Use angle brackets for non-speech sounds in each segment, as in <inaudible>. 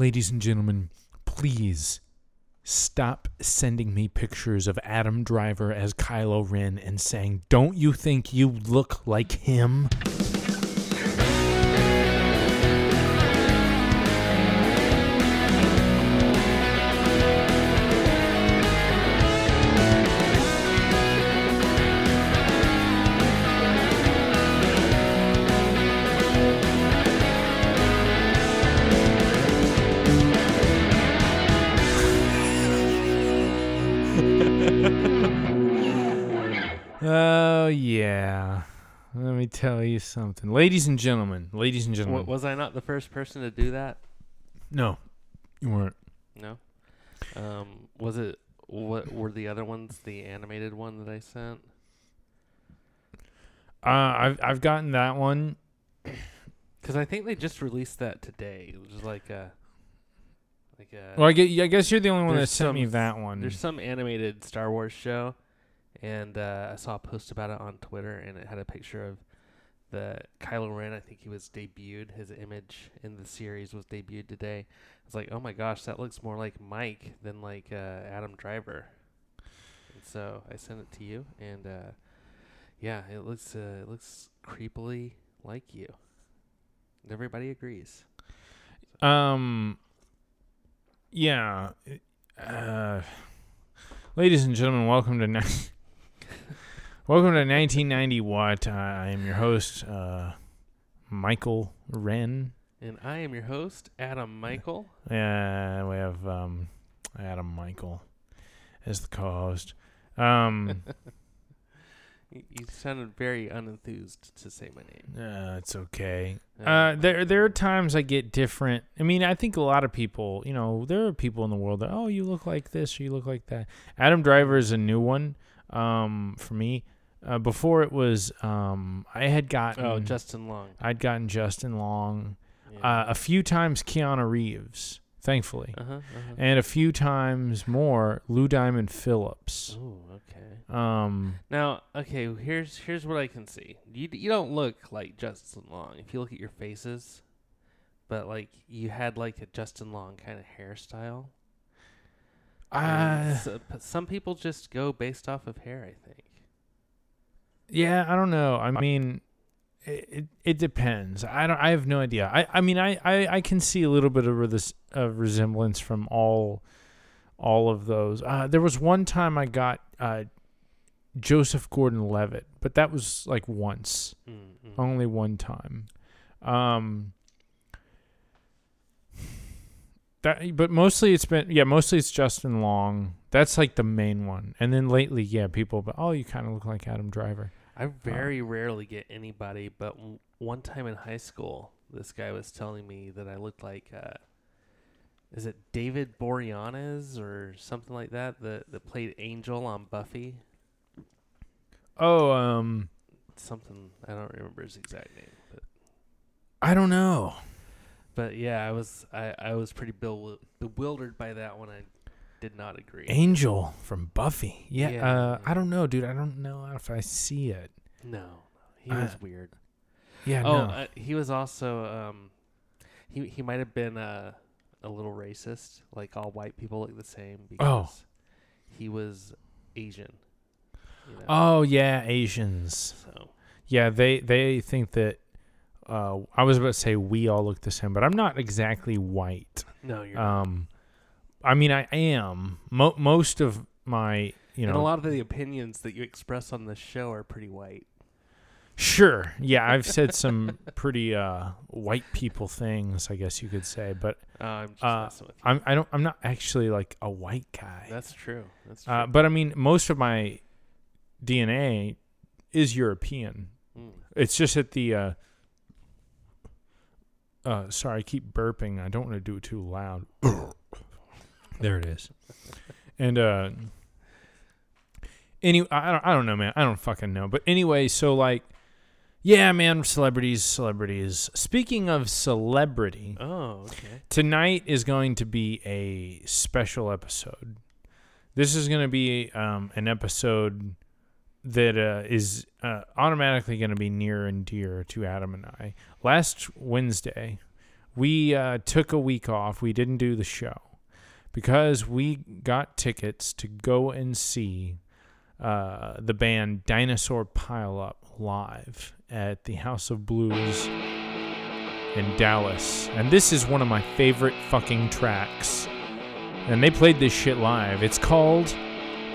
ladies and gentlemen, please stop sending me pictures of Adam Driver as Kylo Ren and saying, "Don't you think you look like him?" Something. Ladies and gentlemen, ladies and gentlemen. W- was I not the first person to do that? no. You weren't. No. Um, was it? What were the other ones? The animated one that I sent? Uh I've I've gotten that one. <coughs> Because I think they just released that today. It was like a, like a. Well, I guess, I guess you're the only one that sent me that one. There's some animated Star Wars show, and uh, I saw a post about it on Twitter, and it had a picture of the Kylo Ren. I think he was debuted. His image in the series was debuted today. I was like, oh my gosh, that looks more like Mike than like uh, Adam Driver. And so I sent it to you, and uh, yeah, it looks uh, it looks creepily like you. And everybody agrees. Um. Yeah. Uh, ladies and gentlemen, welcome to <laughs> ni- welcome to 1990 What. Uh, I am your host, uh, Michael Wren. And I am your host, Adam Michael. Uh, we have um, Adam Michael as the co-host. Um, <laughs> You sounded very unenthused to say my name. uh, it's okay. Uh, there there are times I get different. I mean, I think a lot of people, you know, there are people in the world that oh, you look like this or you look like that. Adam Driver is a new one um, for me. Uh, before it was um, I had gotten oh, Justin Long. I'd gotten Justin Long Yeah. uh, a few times Keanu Reeves, thankfully, uh-huh, uh-huh. and a few times more Lou Diamond Phillips. Oh, okay. Um, Now, okay, here's here's what I can see. You you don't look like Justin Long if you look at your faces, but like you had like a Justin Long kind of hairstyle. Uh, so- some people just go based off of hair. I think. Yeah, I don't know. I mean, it, it it depends. I don't. I have no idea. I I mean, I I, I can see a little bit of this of resemblance from all all of those. Uh, there was one time I got uh, Joseph Gordon-Levitt, but that was like once, Mm, mm. only one time. Um. That, but mostly it's been yeah mostly it's Justin Long that's like the main one and then lately yeah people but oh you kind of look like Adam Driver I very rarely get anybody, but w- one time in high school, this guy was telling me that I looked like, uh, is it David Boreanaz or something like that, that that played Angel on Buffy? Oh, um, Something I don't remember his exact name, but I don't know. but yeah, I was I, I was pretty bewildered by that when I did not agree. Angel from Buffy. Yeah. Yeah, uh, yeah. I don't know, dude. I don't know if I see it. no, he Uh, was weird. Yeah. oh, no. uh, he was also um, he he might have been uh, a little racist. Like all white people look the same because he was Asian. You know? oh yeah, Asians. so Yeah, they they think that. Uh, I was about to say we all look the same, but I'm not exactly white. no, you're not. Um, I mean, I am. Mo- most of my, you know, and a lot of the opinions that you express on this show are pretty white. Sure. Yeah, I've said some <laughs> pretty uh, white people things, I guess you could say, but Uh, I'm just Uh, messing with you. I'm I don't I'm not actually like a white guy. That's true. That's true. Uh, but I mean, most of my DNA is European. Mm. It's just that the. Uh, uh, sorry, I keep burping. I don't want to do it too loud. <clears throat> there it is. <laughs> And uh, any, I don't, I don't know, man. I don't fucking know. But anyway, so like, yeah, man, celebrities, celebrities. Speaking of celebrity, Oh, okay. tonight is going to be a special episode. This is going to be um, an episode that uh, is uh, automatically going to be near and dear to Adam and I. Last Wednesday, we uh, took a week off. We didn't do the show because we got tickets to go and see uh, the band Dinosaur Pile Up live at the House of Blues in Dallas. And this is one of my favorite fucking tracks. And they played this shit live. It's called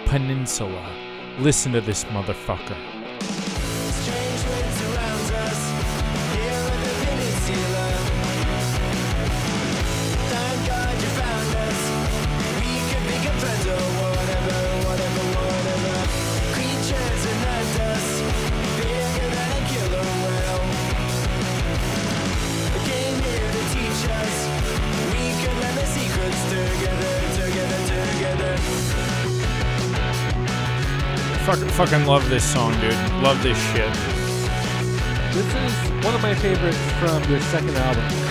Peninsula. Listen to this motherfucker. Fucking love this song, dude. Love this shit. This is one of my favorites from their second album.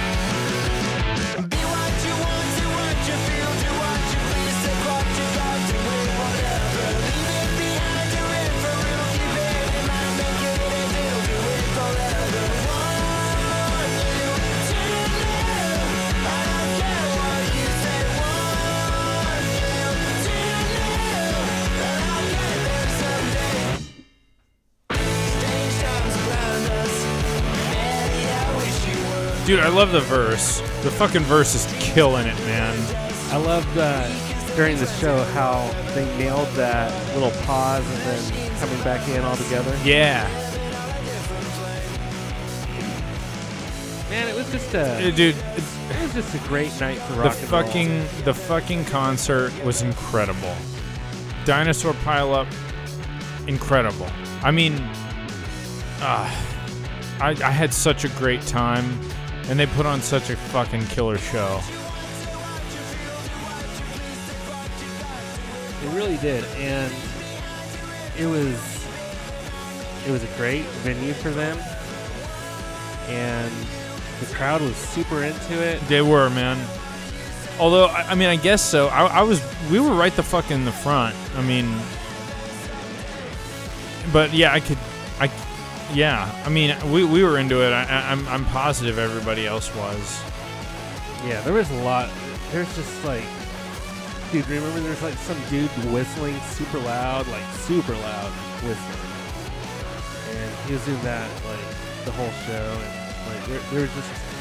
Dude, I love the verse. The fucking verse is killing it, man. I loved uh, during the show how they nailed that little pause and then coming back in all together. Yeah. Man, it was just a Dude, it was just a great night for the rock and roll. fucking the fucking concert was incredible. Dinosaur pile up incredible. I mean uh, I I had such a great time and they put on such a fucking killer show. It really did, and it was it was a great venue for them, and the crowd was super into it. They were, man. Although I, I mean, I guess so. I, I was, we were right the fuck in the front. I mean, but yeah, I could, I, yeah. I mean, we, we were into it. I, I, I'm I'm positive everybody else was. Yeah, there was a lot. There's just like, dude, remember there's like some dude whistling super loud, like super loud whistling, and he was doing that like the whole show, and like there, there was just.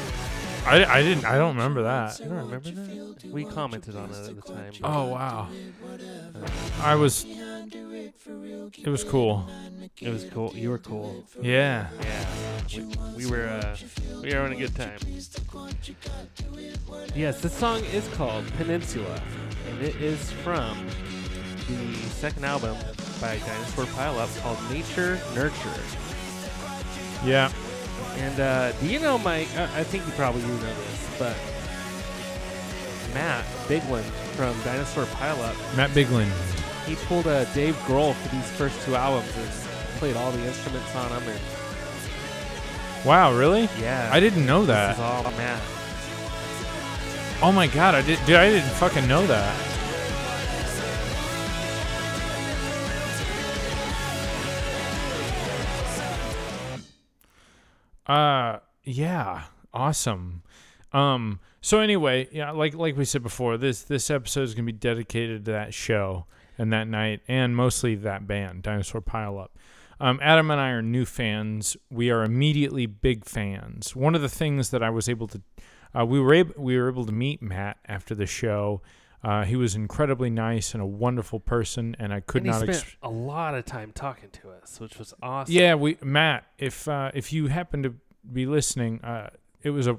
I, I didn't. I don't remember that. You don't remember that? We commented on it at the time. Oh wow. I was. It was cool. It was cool. You were cool. Yeah. Yeah, we, we were uh, we were having a good time. Yes, this song is called Peninsula, and it is from the second album by Dinosaur Pile Up called Nature Nurture. Yeah. And uh, do you know, Mike? I, I think you probably do know this, but Matt Bigland from Dinosaur Pile Up, Matt Bigland. he pulled a Dave Grohl for these first two albums and played all the instruments on them. And Wow. Really? yeah, I didn't know that. This that. is all Matt. Oh my god. I did. Dude, I didn't fucking know that. Uh yeah, awesome. Um so anyway, yeah, like like we said before, this this episode is to be dedicated to that show and that night and mostly that band, Dinosaur Pile Up. Um, Adam and I are new fans. We are immediately big fans. One of the things that I was able to uh, we were able we were able to meet Matt after the show. Uh, he was incredibly nice and a wonderful person, and I could and he not. spent Ex- a lot of time talking to us, which was awesome. yeah, we Matt. If uh, if you happen to be listening, uh, it was a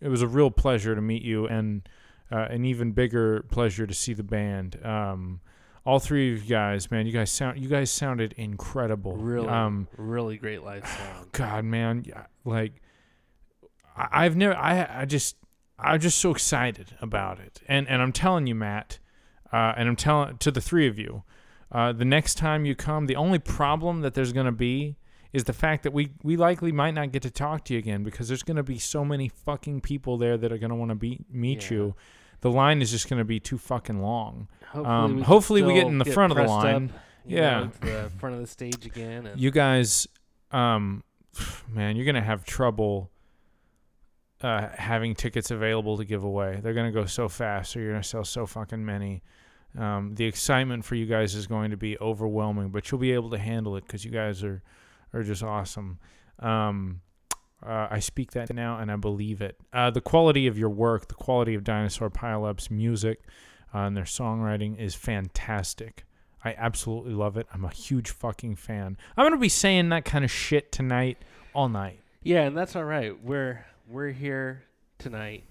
it was a real pleasure to meet you, and uh, an even bigger pleasure to see the band. Um, all three of you guys, man, you guys sound you guys sounded incredible. really, Um, really great live sound. God, man, yeah, like I, I've never, I, I just, I'm just so excited about it, and and I'm telling you, Matt, uh, and I'm telling to the three of you, uh, the next time you come, the only problem that there's gonna be is the fact that we we likely might not get to talk to you again because there's gonna be so many fucking people there that are gonna want to be meet Yeah. you. The line is just gonna be too fucking long. Hopefully, Um, we, hopefully we get in the front of the line. Up, Yeah. know, the front of the stage again. And you guys um <sighs> man you're gonna have trouble uh, having tickets available to give away. They're gonna go so fast, so you're gonna sell so fucking many. Um, the excitement for you guys is going to be overwhelming, but you'll be able to handle it because you guys are are just awesome. Um, uh, I speak that now and I believe it. Uh, the quality of your work, the quality of Dinosaur Pileups music, uh, and their songwriting is fantastic. I absolutely love it. I'm a huge fucking fan. I'm gonna be saying that kind of shit tonight, all night. Yeah, and that's all right. We're we're here tonight,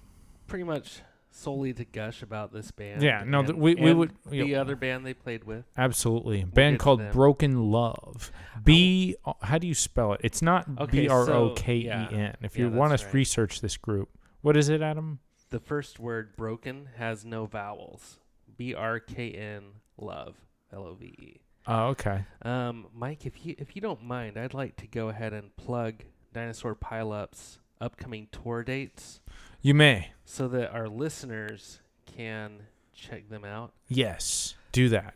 pretty much solely to gush about this band. Yeah, no, and, th- we- we would- the yeah. other band they played with. Absolutely. get Band called. Broken Love. B. How do you spell it? It's not Okay, B R O K E yeah. N. If Yeah, you want to right. research this group, what is it, Adam? The first word broken has no vowels. B R K N love L O V E. Oh, okay. Um, Mike, if you if you don't mind, I'd like to go ahead and plug Dinosaur Pileups upcoming tour dates You may. so that our listeners can check them out. Yes. Do that.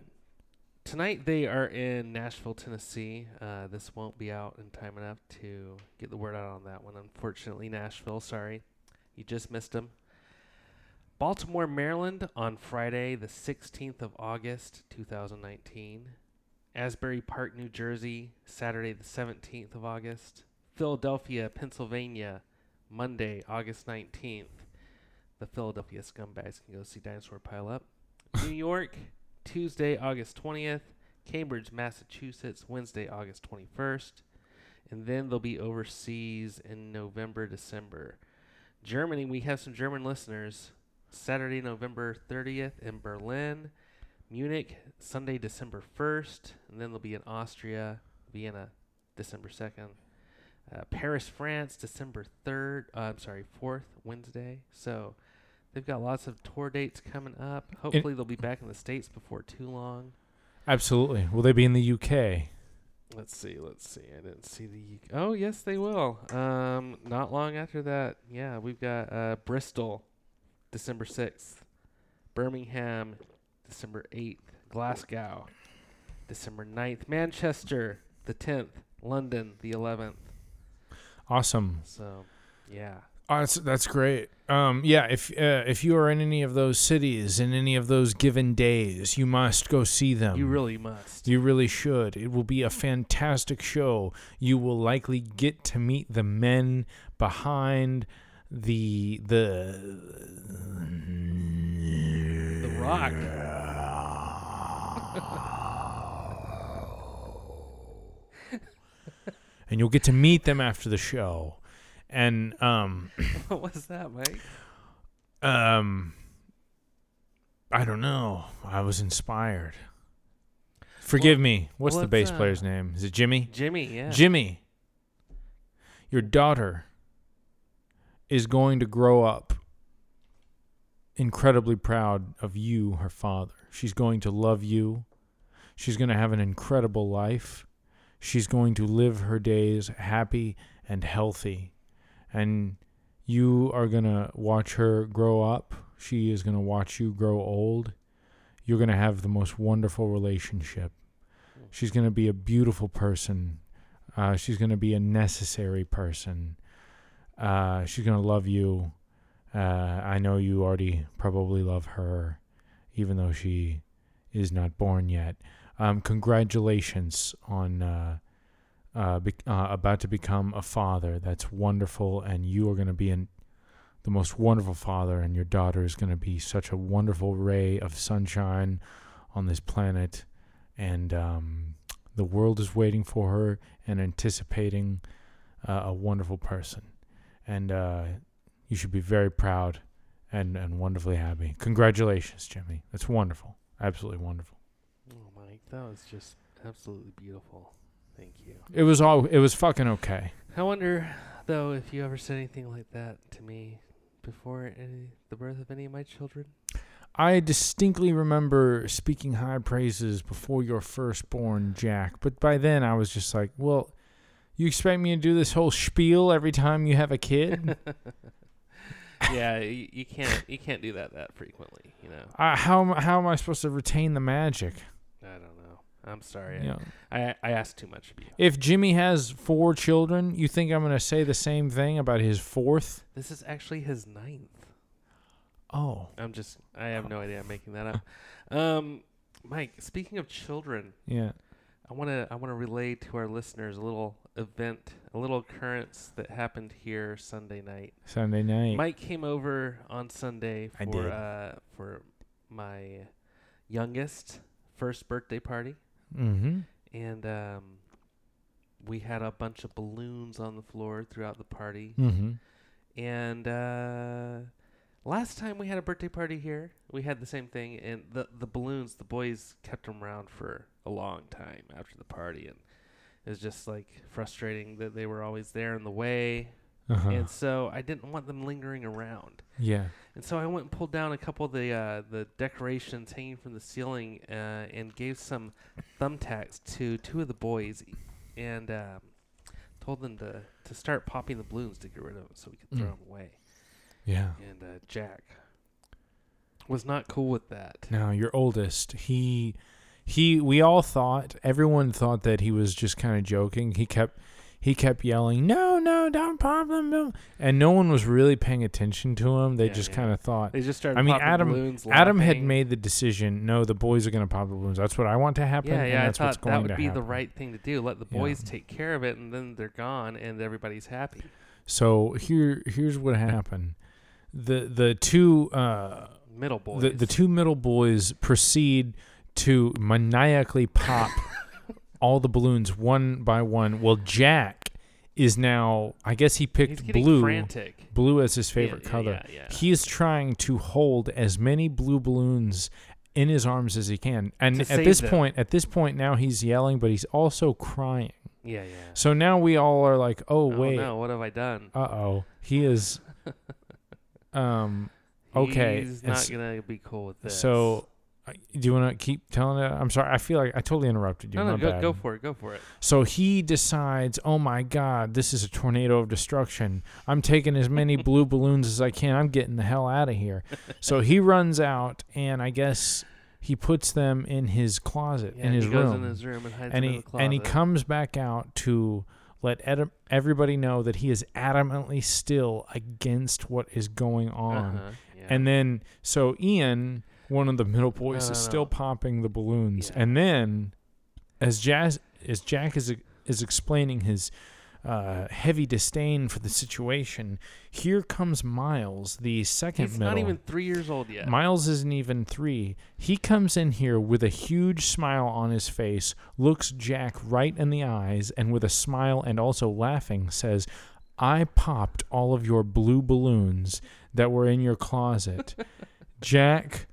Tonight they are in Nashville, Tennessee. Uh, this won't be out in time enough to get the word out on that one. Unfortunately, Nashville, sorry. You just missed them. Baltimore, Maryland on Friday, the 16th of August, 2019. Asbury Park, New Jersey, Saturday, the 17th of August. Philadelphia, Pennsylvania, Monday, August 19th. The Philadelphia Scumbags can go see Dinosaur Pile Up. <laughs> New York, Tuesday, August 20th. Cambridge, Massachusetts, Wednesday, August 21st. And then they'll be overseas in November, December. Germany, we have some German listeners. Saturday, November 30th in Berlin. Munich, Sunday, December 1st. And then they'll be in Austria, Vienna, December 2nd. Uh, Paris, France, December 3rd. Uh, I'm sorry, 4th, Wednesday. So they've got lots of tour dates coming up. Hopefully, they'll be back in the States before too long. Absolutely. Will they be in the UK? Let's see. Let's see. I didn't see the. UK. Oh, yes, they will. Um, not long after that, yeah, we've got uh, Bristol, December sixth, Birmingham, December eighth, Glasgow, December 9th, Manchester, the tenth, London, the eleventh. Awesome. So, yeah. Oh, that's that's great. Um, yeah, if uh, if you are in any of those cities in any of those given days, you must go see them. you really must. You really should. It will be a fantastic show. You will likely get to meet the men behind the the the Rock. <laughs> <laughs> and you'll get to meet them after the show. And um <laughs> what was that, Mike? um I don't know. I was inspired. Forgive me. What's the bass uh, player's name? Is it Jimmy? Jimmy, yeah. Jimmy, your daughter is going to grow up incredibly proud of you, her father. She's going to love you. She's going to have an incredible life. She's going to live her days happy and healthy. And you are going to watch her grow up. She is going to watch you grow old. You're going to have the most wonderful relationship. She's going to be a beautiful person. Uh, she's going to be a necessary person. Uh, she's going to love you. Uh, I know you already probably love her, even though she is not born yet. Um, congratulations on uh, uh, bec uh, about to become a father. That's wonderful, and you are going to be an, the most wonderful father, and your daughter is going to be such a wonderful ray of sunshine on this planet, and um, the world is waiting for her and anticipating uh, a wonderful person, and uh, you should be very proud and and wonderfully happy. Congratulations, Jimmy. That's wonderful. Absolutely wonderful. That was just absolutely beautiful. Thank you. It was all. It was fucking okay. I wonder, though, if you ever said anything like that to me before any the birth of any of my children. I distinctly remember speaking high praises before your firstborn, Jack. But by then, I was just like, "Well, you expect me to do this whole spiel every time you have a kid? <laughs> yeah, you, you can't you can't do that that frequently. You know, uh, how how am I supposed to retain the magic?" I don't know. I'm sorry. Know, I I asked too much of you. if Jimmy has four children, you think I'm going to say the same thing about his fourth? This is actually his ninth. Oh, I'm just. I have no idea. I'm making that up. <laughs> Um, Mike. Speaking of children, yeah. I want to I want to relay to our listeners a little event, a little occurrence that happened here Sunday night. Sunday night. Mike came over on Sunday for uh for my youngest first birthday party, mm-hmm. and um, we had a bunch of balloons on the floor throughout the party. Mm-hmm. And uh, last time we had a birthday party here, we had the same thing, and the the balloons, the boys kept them around for a long time after the party, and it was just like frustrating that they were always there in the way, Uh-huh. and so I didn't want them lingering around. yeah. And so I went and pulled down a couple of the uh, the decorations hanging from the ceiling uh, and gave some thumbtacks to two of the boys, and um, told them to, to start popping the balloons to get rid of them so we could throw Mm. them away. Yeah. And uh, Jack was not cool with that. Now your oldest, he he we all thought everyone thought that he was just kind of joking. He kept he kept yelling, "No, no, don't pop them." No. And no one was really paying attention to him. They Yeah, just yeah. kind of thought They just started. I mean, Adam- balloons, Adam had made the decision, no, the boys are going to pop the balloons. That's what I want to happen. Yeah, and yeah. I that's what's thought going that would be the right thing to do. Let the Yeah. boys take care of it, and then they're gone, and everybody's happy. So here here's what happened. The the two uh Middle boys. the, the two middle boys proceed to maniacally pop <laughs> all the balloons one by one. Well, Jack is now, I guess he picked blue, frantic. blue as his favorite yeah, color. Yeah, yeah. He is trying to hold as many blue balloons in his arms as he can. And at this them. point, at this point now he's yelling, but he's also crying. yeah, yeah. So now we all are like, "Oh, oh wait. no, what have I done? Uh-oh. He is <laughs> um Okay, He's not gonna be cool with this. So, uh, do you want to keep telling it? I'm sorry. I feel like I totally interrupted you. no, no, go, go for it, go for it. So he decides, oh my God, this is a tornado of destruction. I'm taking as many <laughs> blue balloons as I can. I'm getting the hell out of here. so he runs out, and I guess he puts them in his closet, Yeah, in his he goes room. in his room and hides and them he in the closet. and he comes back out to let ed- everybody know that he is adamantly still against what is going on. Uh-huh, yeah. And then, so Ian, one of the middle boys, No, is no, still no. popping the balloons. Yeah. And then, as Jazz, as Jack is is explaining his uh, heavy disdain for the situation, here comes Miles, the second he's middle. not even three years old yet. Miles isn't even three. He comes in here with a huge smile on his face, looks Jack right in the eyes, and with a smile and also laughing says, I popped all of your blue balloons that were in your closet. <laughs> Jack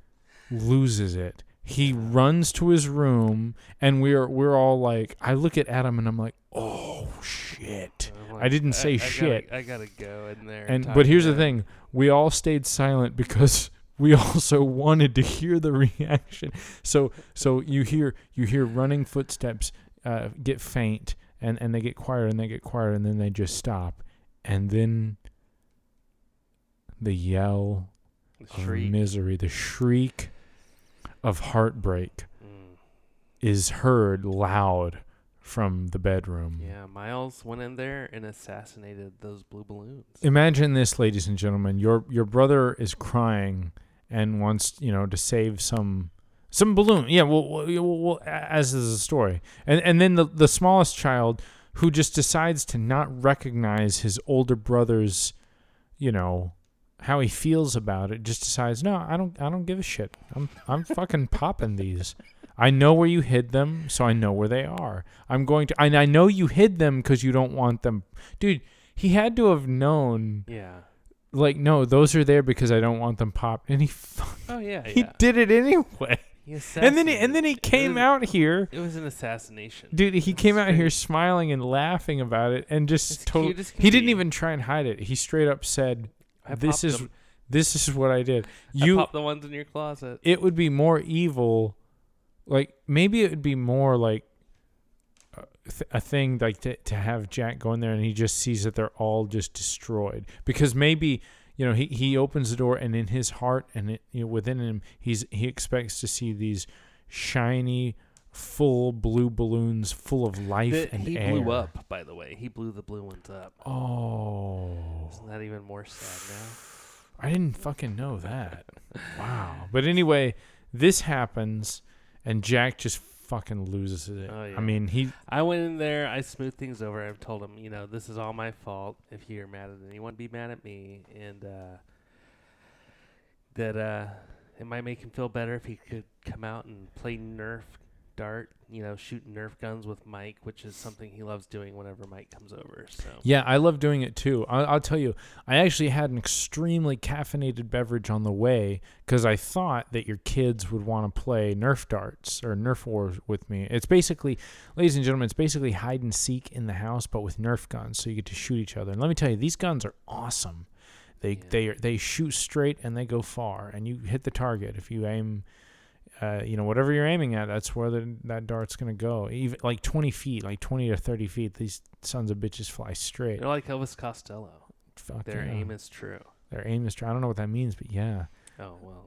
loses it. He runs to his room, and we're we're all like, I look at Adam, and I'm like, oh shit. I'm I didn't say I gotta- shit. I gotta go in there. And talk but here's the thing: we all stayed silent because <laughs> we also wanted to hear the <laughs> reaction. So so you hear you hear running footsteps uh, get faint, and and they get quieter and they get quieter, and then they just stop, and then the yell The of misery, the shriek of heartbreak Mm. is heard loud from the bedroom. Yeah, Miles went in there and assassinated those blue balloons. Imagine this, ladies and gentlemen. Your your brother is crying and wants you know to save some some balloon. Yeah, well, well, well, as is the story, and and then the the smallest child who just decides to not recognize his older brother's, you know, how he feels about it. Just decides, no, I don't I don't give a shit. I'm I'm fucking <laughs> popping these. I know where you hid them, so I know where they are. I'm going to, and I know you hid them because you don't want them, dude. He had to have known, Yeah. like, no, those are there because I don't want them popped, and he Oh yeah, he yeah. did it anyway. And then he, and then he came was, out here, It was an assassination. dude. He came out here smiling and laughing about it, and just totally. cute as can He didn't even try and hide it. He straight up said, I "This is them. this is what I did." I You popped the ones in your closet. it would be more evil like maybe it would be more like a, th- a thing like to, to have jack go in there and he just sees that they're all just destroyed because maybe you know he, he opens the door and in his heart and it, you know, within him he's he expects to see these shiny full blue balloons full of life That and he air. blew up, by the way. He blew the blue ones up. Oh, Isn't that even more sad now? I didn't fucking know that. Wow. But anyway, this happens, and Jack just fucking loses it. Oh, yeah. I mean, he. I went in there. I smoothed things over. I've told him, you know, this is all my fault. If you're mad at anyone, be mad at me, and uh, that uh, it might make him feel better if he could come out and play Nerf dart. You know, shooting Nerf guns with Mike, which is something he loves doing whenever Mike comes over. So Yeah, I love doing it too. I'll, I'll tell you, I actually had an extremely caffeinated beverage on the way because I thought that your kids would want to play Nerf darts or Nerf wars with me. It's basically, ladies and gentlemen, it's basically hide and seek in the house, but with Nerf guns, so you get to shoot each other. And let me tell you, these guns are awesome. They Yeah. they they shoot straight and they go far, and you hit the target if you aim. Uh, you know, whatever you're aiming at, that's where the, that dart's gonna go. Even like 20 feet, like 20 to 30 feet, these sons of bitches fly straight. they're like Elvis Costello. Fuck Their yeah. aim is true. Their aim is. True. I don't know what that means, but yeah. Oh well,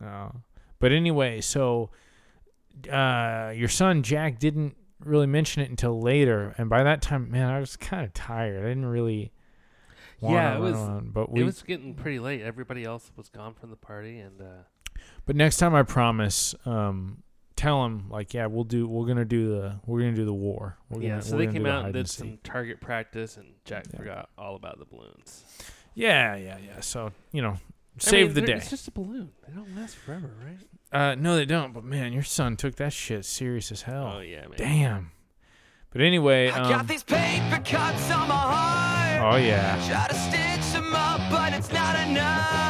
I mean, Uh, but anyway, so uh, your son Jack didn't really mention it until later, and by that time, man, I was kind of tired. I didn't really. Yeah, it was- around, but we. it was getting pretty late. Everybody else was gone from the party, and uh, but next time, I promise. Um, tell him like, yeah, we'll do. We're gonna do the. We're gonna do the war. We're yeah. gonna, So we're they came do the out and did seek. some target practice, and Jack Yeah. forgot all about the balloons. Yeah, yeah, yeah. So you know, I save mean, the day. It's just a balloon. They don't last forever, right? Uh, no, they don't. But man, your son took that shit serious as hell. Oh yeah, man. Damn. But anyway, I got um, these paper cuts on my heart. oh yeah. Try to stitch them up, but it's not enough.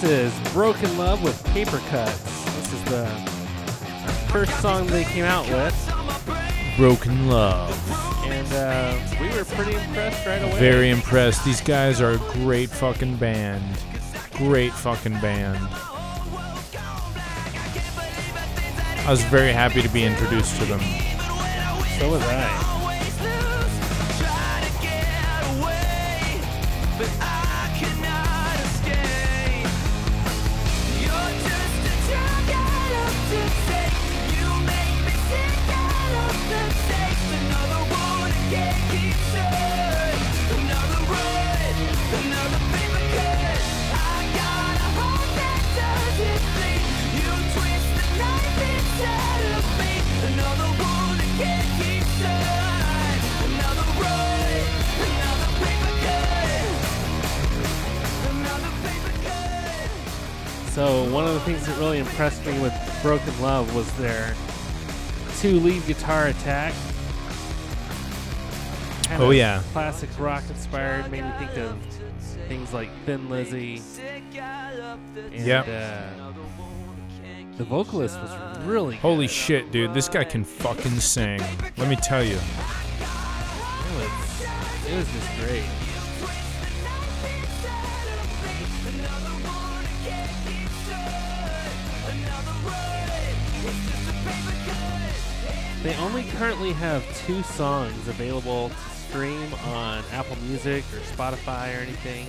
This is Broken Love with Paper Cuts. This is the first song they came out with, Broken Love. and uh, we were pretty impressed right away. Very impressed. These guys are a great fucking band. Great fucking band. I was very happy to be introduced to them. So was I. So one of the things that really impressed me with Broken Love was their two lead guitar attack. Kind Oh, yeah. classic rock inspired. Made me think of things like Thin Lizzy. And, Yep. uh, the vocalist was really good. Holy shit, dude. This guy can fucking sing. Let me tell you. It was, it was just great. They only currently have two songs available to stream on Apple Music or Spotify or anything.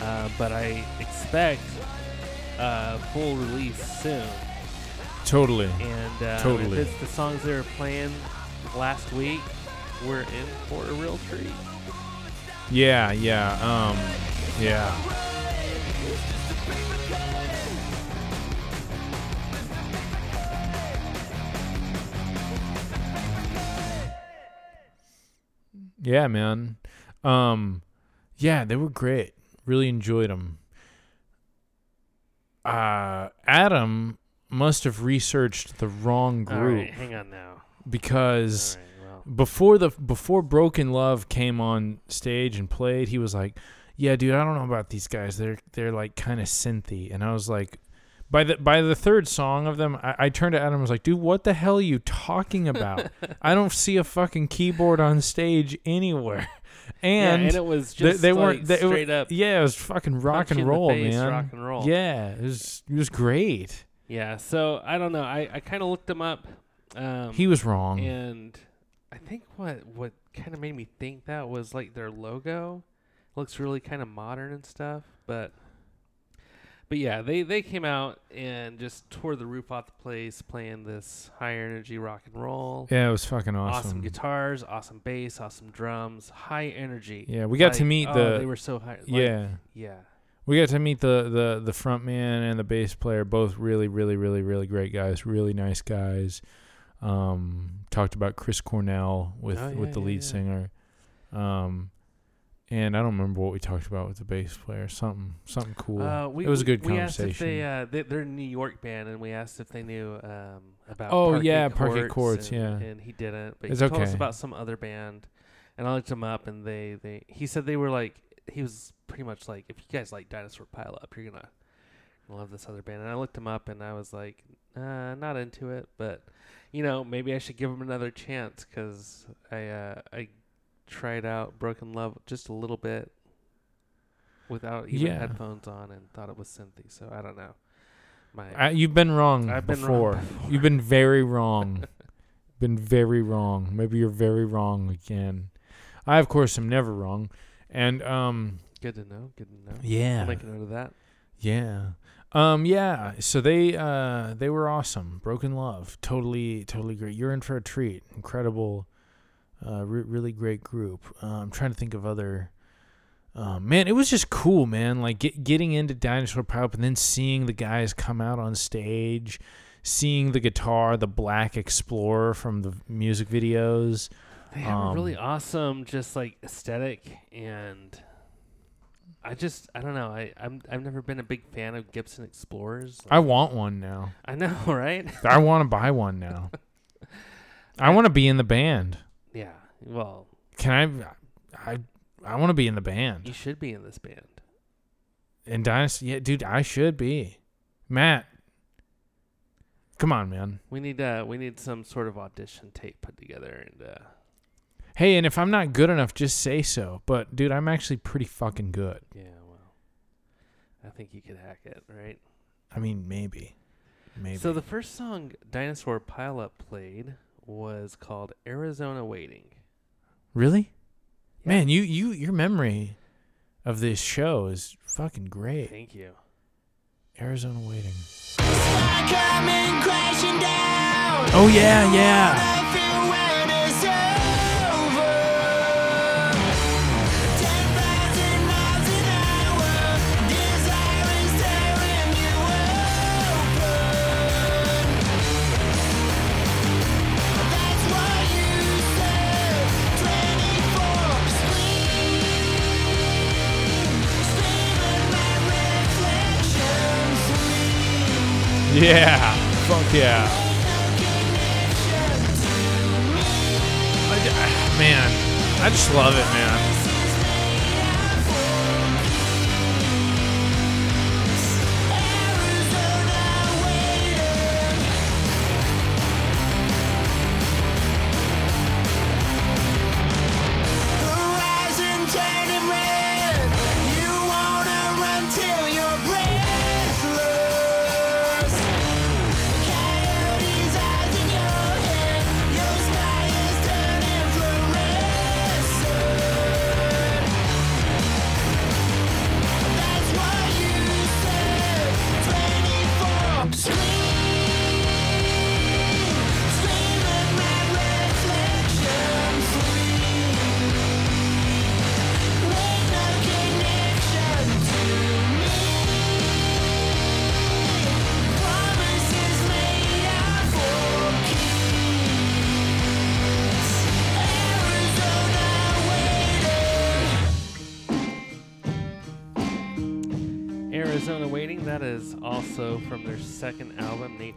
Uh, but I expect a full release soon. Totally. And uh, Totally. if it's the songs they were playing last week, we're in for a real treat. Yeah, yeah, um, yeah. Yeah, man. Um, yeah, they were great. Really enjoyed them. Uh, Adam must have researched the wrong group right, hang on now. because right, well, before the before Broken Love came on stage and played, he was like, "Yeah, dude, I don't know about these guys. They're they're like kind of synthy." And I was like, by the by the third song of them, I, I turned to Adam and was like, "Dude, what the hell are you talking about? <laughs> I don't see a fucking keyboard on stage anywhere." <laughs> And, yeah, and it was just they like weren't they, it straight up Yeah, it was fucking rock and roll, face, man. Rock and roll. Yeah, it was it was great. Yeah. So I don't know. I, I kind of looked them up. Um, He was wrong. and I think what what kind of made me think that was like their logo looks really kind of modern and stuff, but but yeah, they they came out and just tore the roof off the place playing this high energy rock and roll. yeah, it was fucking awesome. Awesome guitars, awesome bass, awesome drums, high energy. Yeah, we got to Like, meet oh, the they were so high. like, yeah. yeah. We got to meet the, the, the front man and the bass player, both really, really, really, really great guys, really nice guys. Um, talked about Chris Cornell with, Oh, with the yeah, lead yeah. singer. Um, and I don't remember what we talked about with the bass player. Something something cool. Uh, we, it was a good we asked if they, uh, they, they're a New York band, and we asked if they knew um, about. Oh, Parquet yeah, Parquet Courts, and, yeah. and he didn't. But It's he told us about some other band, and I looked them up, and they, they he said they were like he was pretty much like if you guys like Dinosaur Pile Up, you're gonna love this other band. And I looked them up, and I was like, uh, not into it, but you know maybe I should give them another chance because I uh, I tried out Broken Love just a little bit without even Yeah. headphones on and thought it was synthy. So I don't know. My I, you've been wrong I've been before. wrong before. You've been very <laughs> wrong. been very wrong. Maybe you're very wrong again. I, of course, am never wrong. And um, good to know. Good to know. yeah, I'll make a note of that. Yeah. Um yeah, so they uh they were awesome. Broken Love, totally totally great. You're in for a treat. Incredible uh re- really great group. Uh, I'm trying to think of other uh, man, it was just cool, man. Like get, getting into Dinosaur Up and then seeing the guys come out on stage, seeing the guitar, the Black Explorer from the music videos. They have a really Um, awesome, just like aesthetic, and I just I don't know. I I'm I've never been a big fan of Gibson Explorers. I want one now. I know, <laughs> right? I want to buy one now. <laughs> I want to be in the band. Yeah. Well, Can I? I I want to be in the band. you should be in this band. In Dynasty, yeah, dude, I should be. Matt, come on, man. We need uh we need some sort of audition tape put together and uh Hey, and if I'm not good enough, just say so. But dude, I'm actually pretty fucking good. yeah, well. I think you could hack it, right? I mean, maybe, maybe. So the first song Dinosaur Pileup played was called Arizona Waiting. really, Yeah. man, you you your memory of this show is fucking great. Thank you. Arizona waiting. Coming crashing down. Oh yeah, yeah. Yeah, fuck yeah. Man, I just love it, man.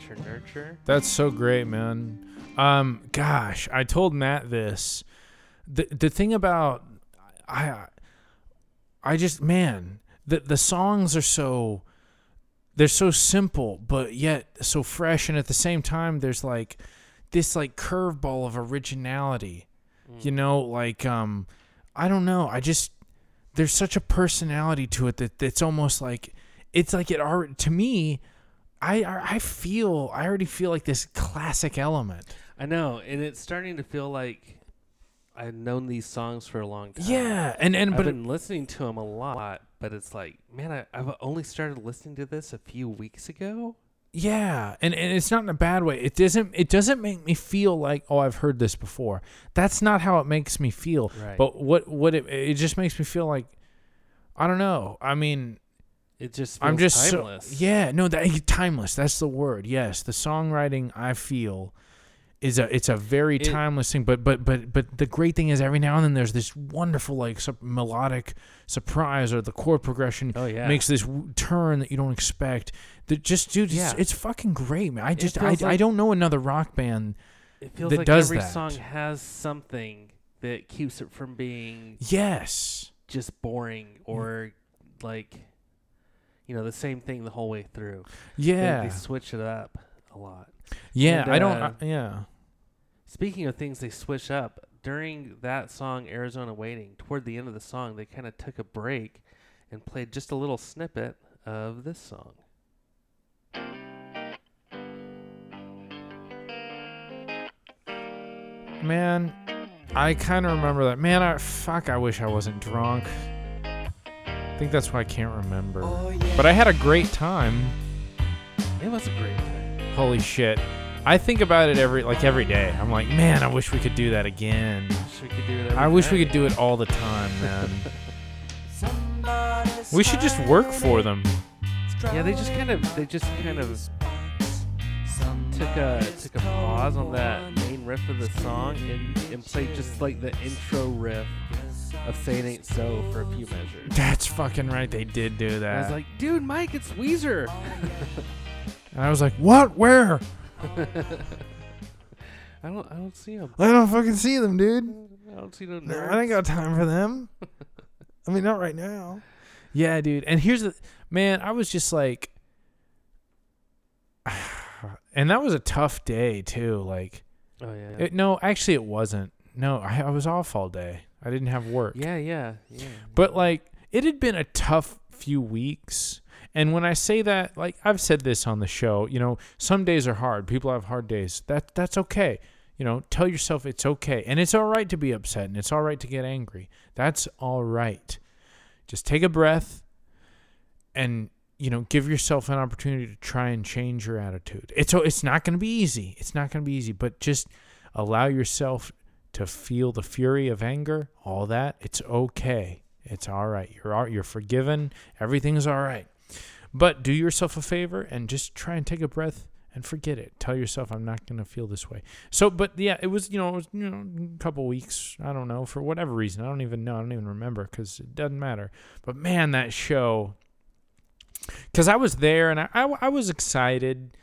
Nature Nurture. That's so great, man. Um, gosh, I told Matt this. The the thing about I I just man, the the songs are so they're so simple, but yet so fresh, and at the same time, there's like this like curveball of originality. You know, like um, I don't know. I just there's such a personality to it that it's almost like it's like it already to me. I I feel I already feel like this classic element. I know, and it's starting to feel like I've known these songs for a long time. Yeah, and and I've but been listening to them a lot, but it's like, man, I, I've only started listening to this a few weeks ago. yeah, and and it's not in a bad way. It doesn't it doesn't make me feel like oh I've heard this before. That's not how it makes me feel. Right. But what what it it just makes me feel like I don't know. I mean, It just feels I'm just so- timeless. yeah, no, that timeless. That's the word. Yes, the songwriting I feel is a it's a very It- timeless thing. But but but but the great thing is every now and then there's this wonderful like melodic surprise or the chord progression Oh yeah. makes this w- turn that you don't expect. That just dude, it's, Yeah. it's fucking great, man. I just I, feels I don't know another rock band. it feels that like does every that. song has something that keeps it from being Yes. just boring or like you know the same thing the whole way through. Yeah. they, switch it up a lot. yeah. and, I don't. uh, I, yeah. Speaking of things they switch up, during that song Arizona Waiting, toward the end of the song, they kind of took a break and played just a little snippet of this song. Man, I kind of remember that. Man, I fuck. I wish I wasn't drunk. I think that's why I can't remember. Oh, but I had a great time. It was a great time. Holy shit. I think about it every like every day. I'm like, man, I wish we could do that again. Wish we could do it. Every I wish we could do it all the time, man. <laughs> we should just work for them. Yeah, they just kind of they just kind of took a took a pause on that main riff of the song and, and played just like the intro riff of "Say It Ain't So" for a few measures. That's fucking right. They did do that. I was like, dude, Mike, it's Weezer. <laughs> and I was like, what? Where? <laughs> I don't I don't see him. I don't fucking see them, dude. I don't see no No, nerds. I ain't got time for them. <laughs> I mean, not right now. Yeah, dude. And here's the man. I was just like, <sighs> and that was a tough day too. Like, Oh yeah. it, no, actually, it wasn't. No, I, I was off all day. I didn't have work. yeah, yeah, yeah. But like, it had been a tough few weeks. And when I say that, like I've said this on the show, you know, some days are hard. People have hard days. That that's okay. You know, tell yourself it's okay. And it's all right to be upset and it's all right to get angry. That's all right. Just take a breath and you know, give yourself an opportunity to try and change your attitude. It's it's not going to be easy. It's not going to be easy, but just allow yourself to feel the fury of anger, all that. It's okay. It's all right. You're you're forgiven. Everything's all right. But do yourself a favor and just try and take a breath and forget it. Tell yourself I'm not going to feel this way. So, but yeah, it was, you know, it was, you know, a couple weeks, I don't know, for whatever reason. I don't even know. I don't even remember cuz it doesn't matter. But man, that show cuz I was there and I, I I was excited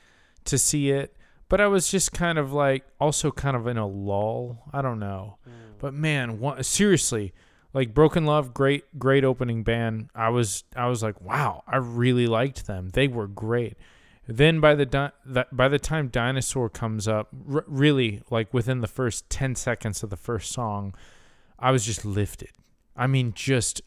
to see it, but I was just kind of like also kind of in a lull. I don't know. Hmm. But man, one, seriously, like Broken Love, great, great opening band. I was, I was like, wow, I really liked them. They were great. Then by the di- that by the time Dinosaur comes up, r- really like within the first ten seconds of the first song, I was just lifted. I mean, just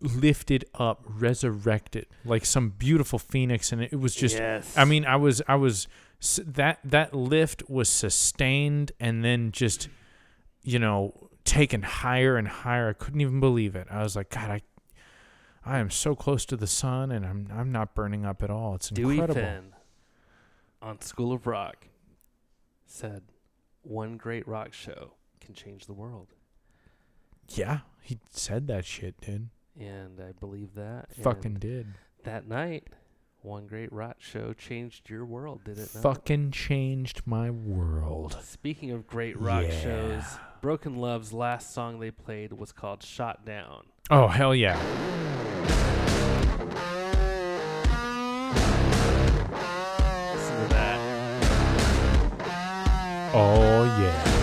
lifted up, resurrected, like some beautiful phoenix, and it was just yes. I mean, I was, I was s- that that lift was sustained and then just, you know, taken higher and higher. I couldn't even believe it. I was like, God, I, I am so close to the sun, and I'm I'm not burning up at all. It's Dewey incredible. Finn on School of Rock said, "One great rock show can change the world," Yeah, he said that shit, dude. and I believe that. and Fucking did. that night, one Great Rot Show changed your world, did it not? Fucking changed my world. Speaking of great rock Yeah. shows, Broken Love's last song they played was called Shot Down. Oh, hell yeah. Listen to that. Oh, yeah.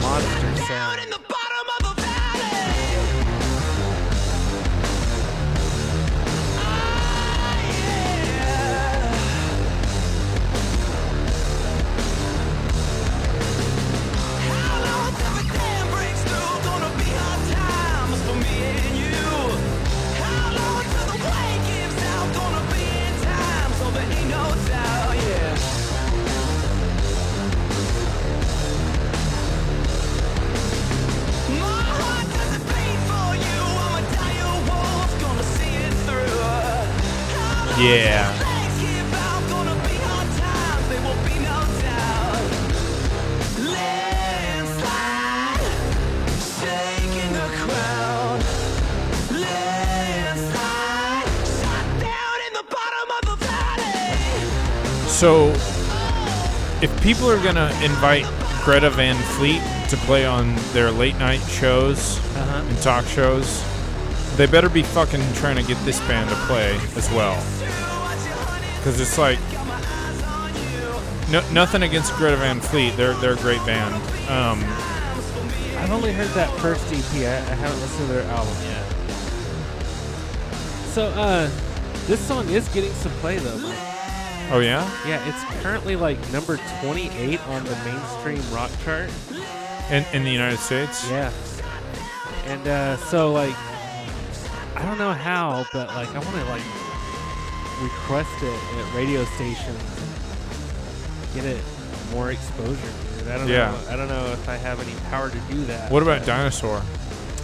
Valley. So, if people are gonna invite Greta Van Fleet to play on their late night shows Uh-huh. and talk shows, they better be fucking trying to get this band to play as well. Because it's like, no, nothing against Greta Van Fleet. They're they're a great band. Um, I've only heard that first EP. I, I haven't listened to their album yet. So, uh, this song is getting some play though. Mike. oh yeah, Yeah, it's currently like number 28 on the mainstream rock chart. in in the United States. Yeah. And uh, so like, I don't know how, but like, I want to like request it at radio stations, get it more exposure. Dude. I don't Yeah. know. I don't know if I have any power to do that. What about Dinosaur?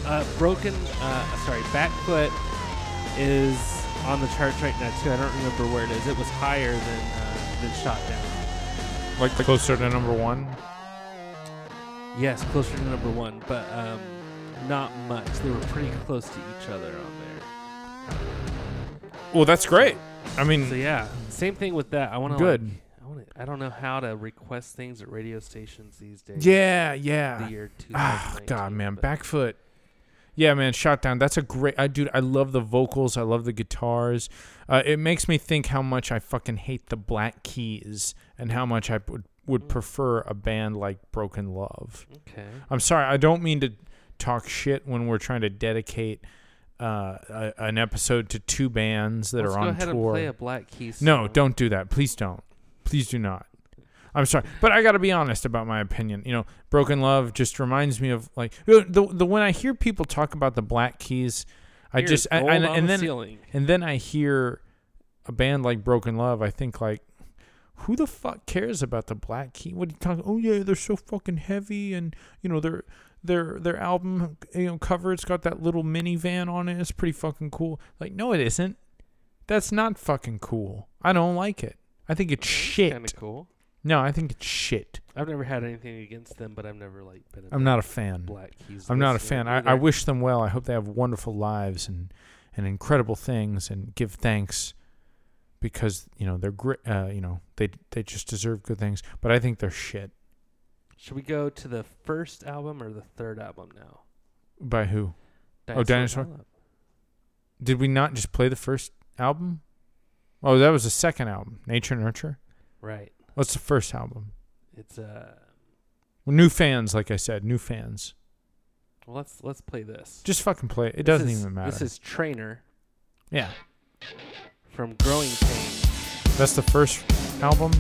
Uh, broken. Uh, sorry, Backfoot is on the charts right now too. I don't remember where it is. It was higher than uh, than Shot Down. Like closer to number one? Yes, closer to number one, but um, not much. They were pretty close to each other on there. Well, that's great. I mean, So yeah, same thing with that. I want to Good. Like, I want to. I don't know how to request things at radio stations these days. yeah, yeah. The year 2019. God, man, Backfoot. Yeah, man, shot down. That's a great. I dude, I love the vocals. I love the guitars. Uh, it makes me think how much I fucking hate the Black Keys and how much I would would prefer a band like Broken Love. Okay. I'm sorry, I don't mean to talk shit when we're trying to dedicate uh, a, an episode to two bands that Let's are go on ahead tour. and play a Black Keys. No, don't do that. Please don't. Please do not. I'm sorry, but I got to be honest about my opinion. You know, Broken Love just reminds me of like the the when I hear people talk about the Black Keys, I Here's just I, and, and the then ceiling. and then I hear a band like Broken Love. I think like, who the fuck cares about the Black Key? What are you talking? Oh yeah, they're so fucking heavy, and you know their their their album you know cover. It's got that little minivan on it. It's pretty fucking cool. Like no, it isn't. That's not fucking cool. I don't like it. I think it's shit. Kind of cool. No, I think it's shit. I've never had anything against them, but I've never like been. A I'm not a fan. Black Keys. I'm not a fan. I, I wish them well. I hope they have wonderful lives and and incredible things and give thanks because you know they're great. Uh, you know they they just deserve good things. But I think they're shit. Should we go to the first album or the third album now? By who? Dinosaur Dinosaur? Pile-Up. Did we not just play the first album? Oh, that was the second album, Nature Nurture. Right. What's the first album? It's uh. New fans, like I said, new fans. Well, let's let's play this. Just fucking play it. It This doesn't is- even matter. This is Trainer yeah, from Growing Pains. that's the first album.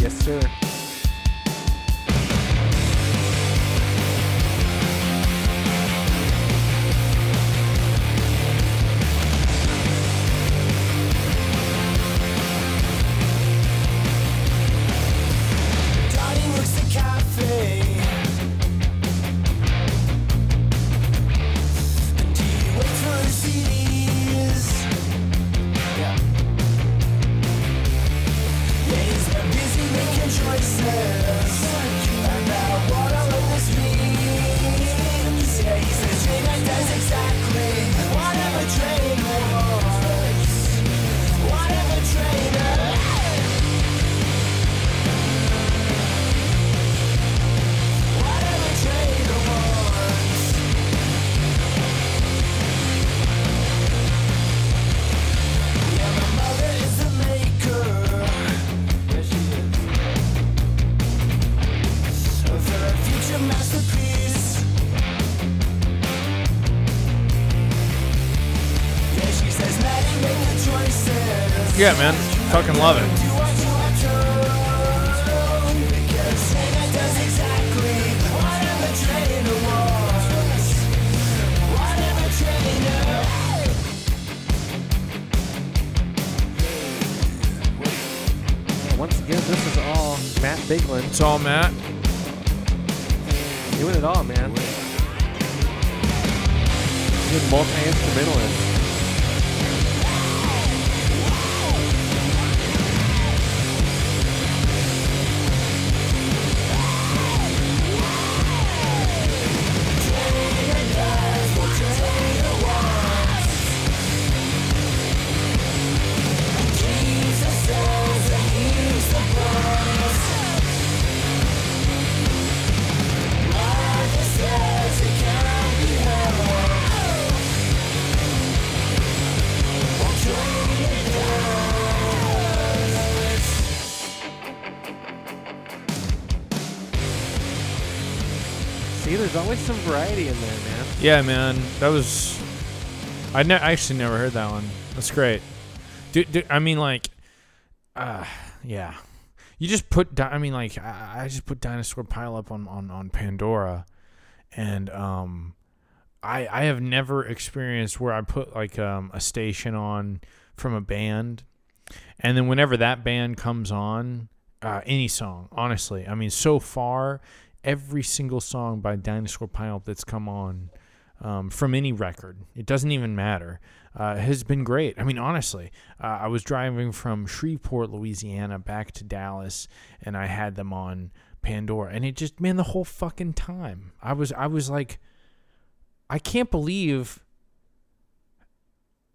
Yes, sir. Yeah, man. Fucking love it. Once again, this is all Matt Bigland It's all Matt. doing it all, man. Good multi instrumentalist. Variety in there, man. Yeah, man. That was. I, ne- I actually never heard that one. That's great. Dude, dude, I mean, like, uh, yeah. You just put. Di- I mean, like, I, I just put Dinosaur Pile up on, on, on Pandora, and um, I I have never experienced where I put like um a station on from a band, and then whenever that band comes on, uh, any song, honestly, I mean, so far, every single song by Dinosaur Pile that's come on um, from any record, it doesn't even matter, uh, has been great. I mean, honestly, uh, I was driving from Shreveport, Louisiana, back to Dallas, and I had them on Pandora, and it just man, the whole fucking time, I was I was like, I can't believe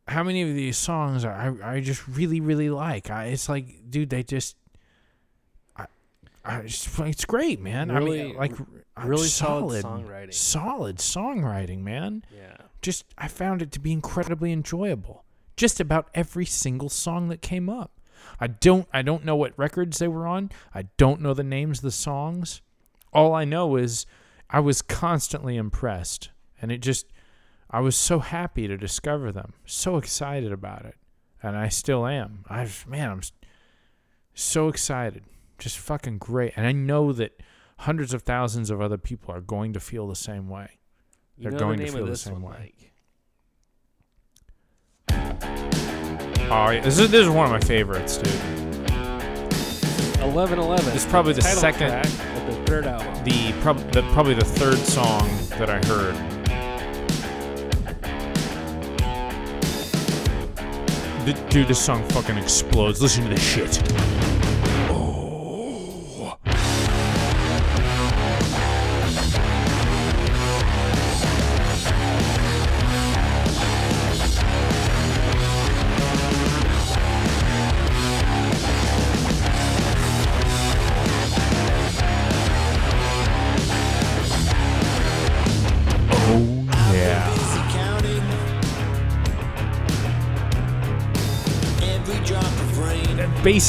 how many of these songs I I just really really like. I, it's like, dude, they just. I, I it's great, man. I mean, like, really solid songwriting. Solid songwriting, man. Yeah. Just I found it to be incredibly enjoyable. Just about every single song that came up. I don't I don't know what records they were on. I don't know the names of the songs. All I know is I was constantly impressed and it just I was so happy to discover them. So excited about it. And I still am. I've, man, I'm so excited. Just fucking great. And I know that hundreds of thousands of other people are going to feel the same way. You They're know going the to feel the this same one, way. Mike. Oh, this is this is one of my favorites, dude. 1111. It's probably the title second- the third album. The, prob- the probably the third song that I heard. Dude, this song fucking explodes. Listen to this shit.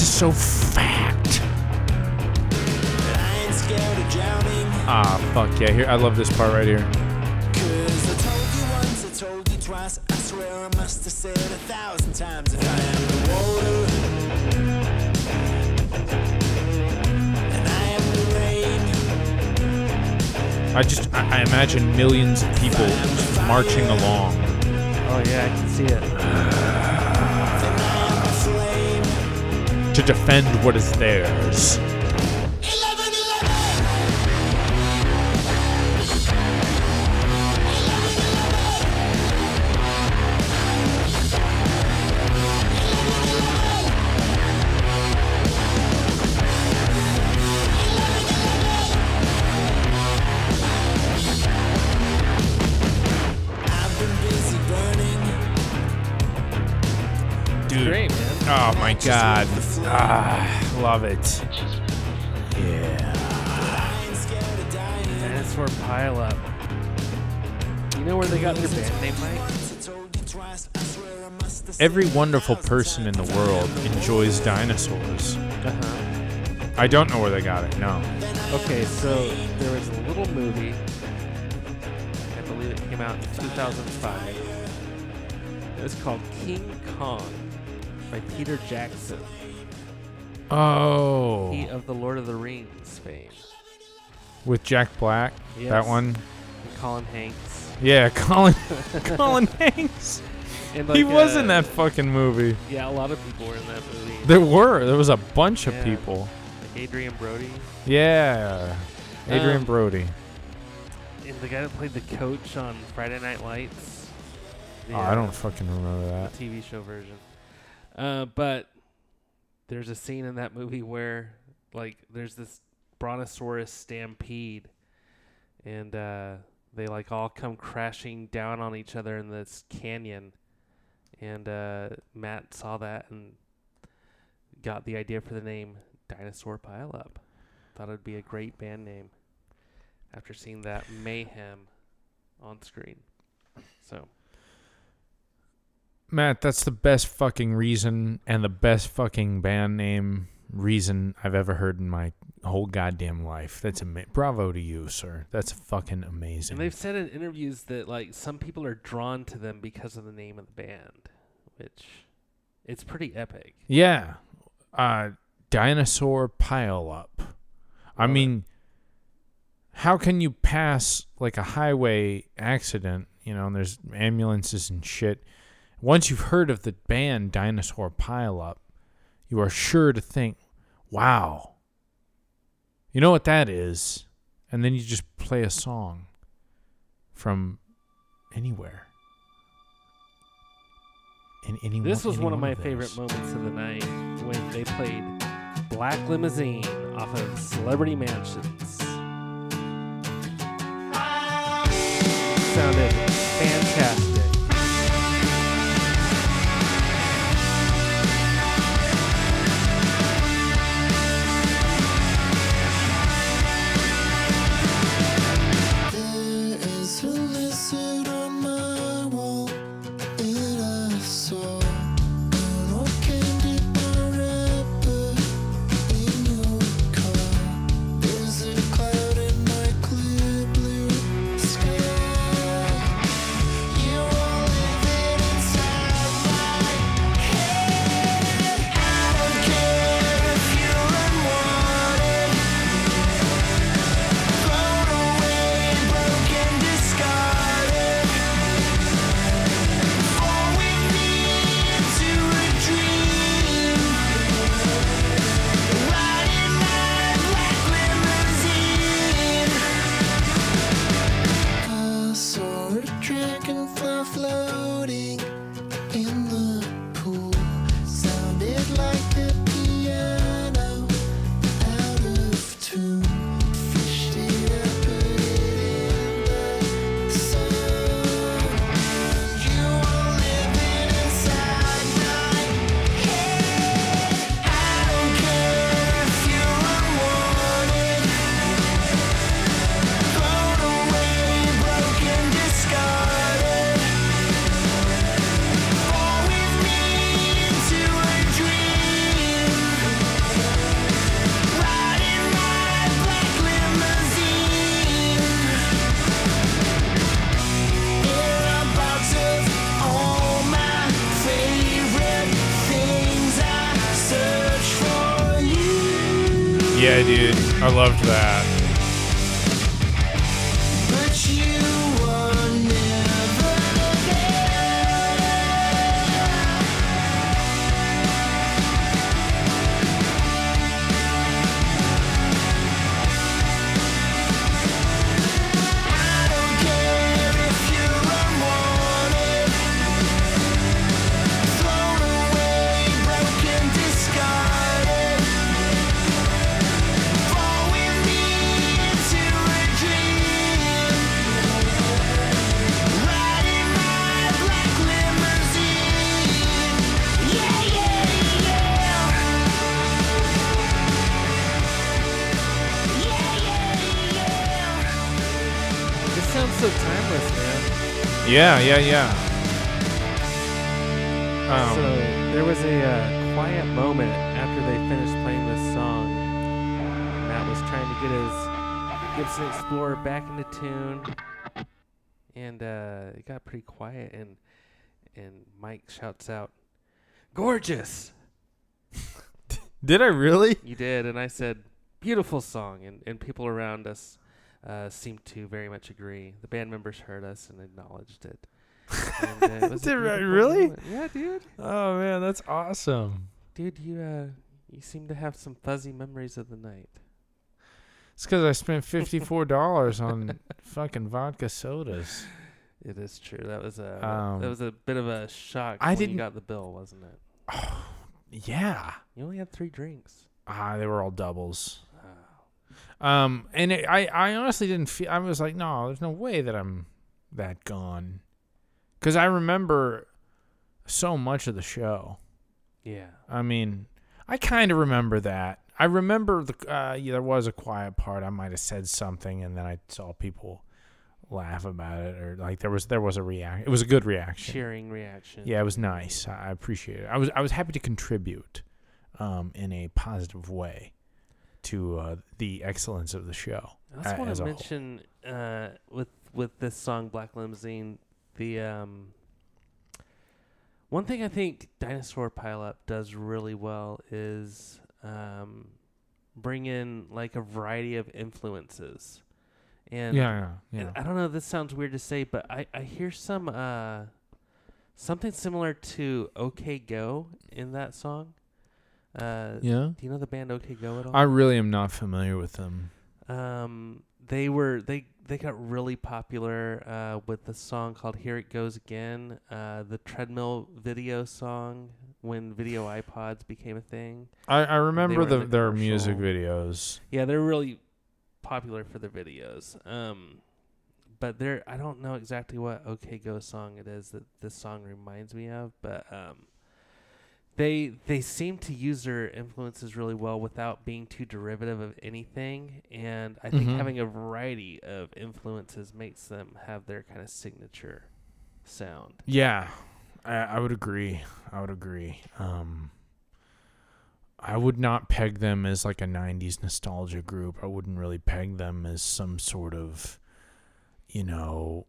Is so fat. I ain't scared of drowning. Ah, fuck yeah. Here, I love this part right here. Cause I told you once, I told you twice. I swear I must have said a thousand times if I am the water. I am the rain. I just, I, I imagine millions of people marching along. Oh yeah, I can see it. To defend what is theirs. 11 11! I've been busy burning. Dude. Oh my god. Ah, love it. Yeah. I ain't scared of dying. Dinosaur Pile Up. You know where they got their band name, Mike? Every wonderful person in the world enjoys dinosaurs. Uh-huh. I don't know where they got it. No. Okay, so there was a little movie. I believe it came out in 2005. It was called King Kong. by Peter Jackson, Oh, he of the Lord of the Rings fame. with Jack Black. Yes. That one. And Colin Hanks. Yeah, <laughs> Colin. <laughs> Colin Hanks. And he like, was in uh, that fucking movie. Yeah, a lot of people were in that movie. There were. There was a bunch of people. like Adrien Brody. Yeah. Adrien Um, Brody. And the guy that played the coach on Friday Night Lights. Oh, I don't fucking remember that. the TV show version. Uh, but there's a scene in that movie where, like, there's this brontosaurus stampede, and uh, they like all come crashing down on each other in this canyon. And uh, Matt saw that and got the idea for the name Dinosaur pileup Thought it'd be a great band name after seeing that mayhem on screen. So Matt, that's the best fucking reason and the best fucking band name reason I've ever heard in my whole goddamn life. That's ama- bravo to you, sir. That's fucking amazing. And they've said in interviews that like some people are drawn to them because of the name of the band, which it's pretty epic. Yeah. Uh dinosaur pile up. I mean how can you pass like a highway accident, you know, and there's ambulances and shit. Once you've heard of the band Dinosaur Pileup, you are sure to think, "Wow. You know what that is?" And then you just play a song from anywhere. In any This was any one of my those. favorite moments of the night when they played Black Limousine off of Celebrity Mansions. Sounded fantastic. I loved that. Yeah, yeah, yeah. Um, so there was a uh, quiet moment after they finished playing this song. Matt was trying to get his Gibson Explorer back into tune, and uh, it got pretty quiet. And and Mike shouts out, gorgeous. <laughs> Did I really? You did, and I said, beautiful song, and, and people around us uh, seemed to very much agree. The band members heard us and acknowledged it. And, uh, <laughs> it was Did I really? moment. Yeah, dude. Oh man, that's awesome. Dude, you uh, you seem to have some fuzzy memories of the night. It's because I spent <laughs> fifty four dollars on fucking vodka sodas. It is true. That was a Um, that was a bit of a shock I when didn't- you got the bill, wasn't it? Oh, <sighs> Yeah. You only had three drinks. Ah, they were all doubles. Um, and it, I, I honestly didn't feel. I was like, no, there's no way that I'm that gone, because I remember so much of the show. Yeah. I mean, I kind of remember that. I remember the uh, yeah, there was a quiet part. I might have said something, and then I saw people laugh about it, or like there was there was a react. It was a good reaction. Cheering reaction. Yeah, it was nice. I I appreciate it. I was I was happy to contribute, um, in a positive way, to uh, the excellence of the show. I also want to mention uh, with with this song Black Limousine, the um, one thing I think Dinosaur Pileup does really well is um, bring in like a variety of influences. And yeah, yeah, yeah. and I don't know. This sounds weird to say, but I I hear some uh something similar to OK Go in that song. Uh, yeah. Do you know the band OK Go at all? I really am not familiar with them. Um, they were they they got really popular uh, with the song called "Here It Goes Again," uh, the treadmill video song when video iPods became a thing. I, I remember the, the their music videos. Yeah, they're really popular for their videos. Um, but they're I don't know exactly what OK Go song it is that this song reminds me of, but um, they they seem to use their influences really well without being too derivative of anything. And I think Mhm. having a variety of influences makes them have their kind of signature sound. Yeah, I, I would agree. I would agree. Um, I would not peg them as like a '90s nostalgia group. I wouldn't really peg them as some sort of, you know,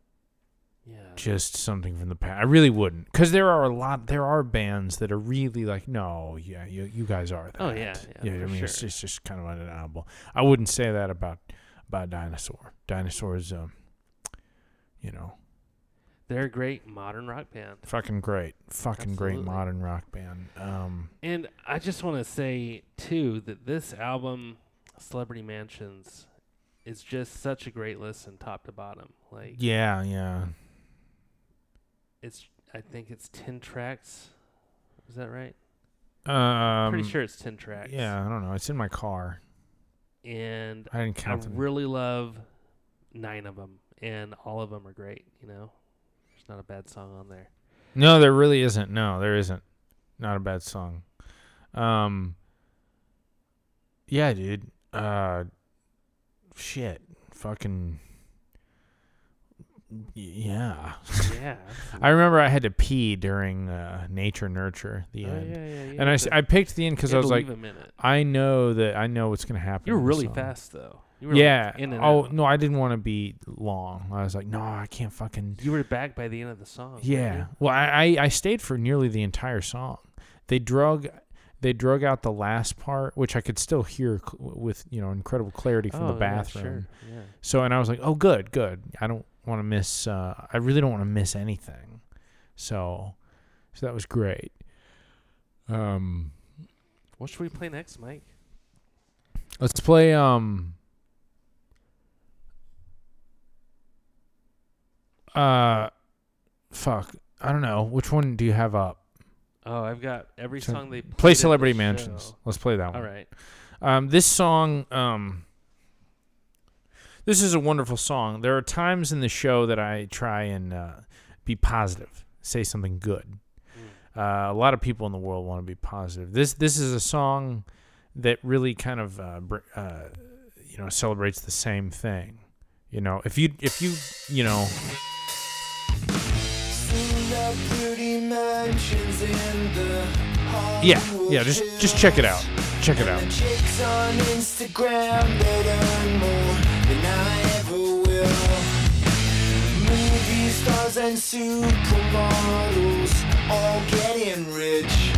Yeah. just something from the past. I really wouldn't, because there are a lot. There are bands that are really like, no, yeah, you you guys are that. Oh, yeah, yeah, I for mean, it's sure. just, kind of undeniable. I wouldn't say that about about Dinosaur. Dinosaur's, um, you know, They're a great modern rock band. fucking great, fucking great modern rock band. Um, And I just want to say too that this album, Celebrity Mansions, is just such a great listen, top to bottom. Like yeah, yeah, it's, I think it's ten tracks. Is that right? um, Pretty sure it's ten tracks. Yeah, I don't know. It's in my car. And I didn't I them. really love nine of them, and all of them are great. You know, there's not a bad song on there. No, there really isn't. No, there isn't. Not a bad song. Um Yeah, dude. Uh shit. Fucking yeah. Yeah. <laughs> I remember I had to pee during uh Nature Nurture the Oh, end. yeah, yeah, yeah. And I, I picked the end cuz I was like. I know that I know what's going to happen. You were in the really fast though. You were Yeah. Like in and oh, out. no, I didn't want to be long. I was like, "No, I can't fucking You were back by the end of the song. Yeah. Well, I, I I stayed for nearly the entire song. They drug they drug out the last part, which I could still hear cl- with you know incredible clarity from oh, the yeah, bathroom. sure. Yeah. So and I was like, oh, good, good. I don't want to miss. Uh, I really don't want to miss anything. So, so that was great. Um, What should we play next, Mike? let's play. Um. Uh, fuck. I don't know. Which one do you have up? Oh, I've got every So- song they Play the Celebrity show. Mansions. Let's play that one. All right. Um, this song, um, this is a wonderful song. There are times in the show that I try and uh, be positive, say something good. Mm. Uh, a lot of people in the world want to be positive. This this is a song that really kind of uh, br- uh, you know celebrates the same thing. You know, if you if you you know Seen the pretty mansions in the yeah yeah just just check it out check it And out. Than I ever will. Movie stars and supermodels all getting rich.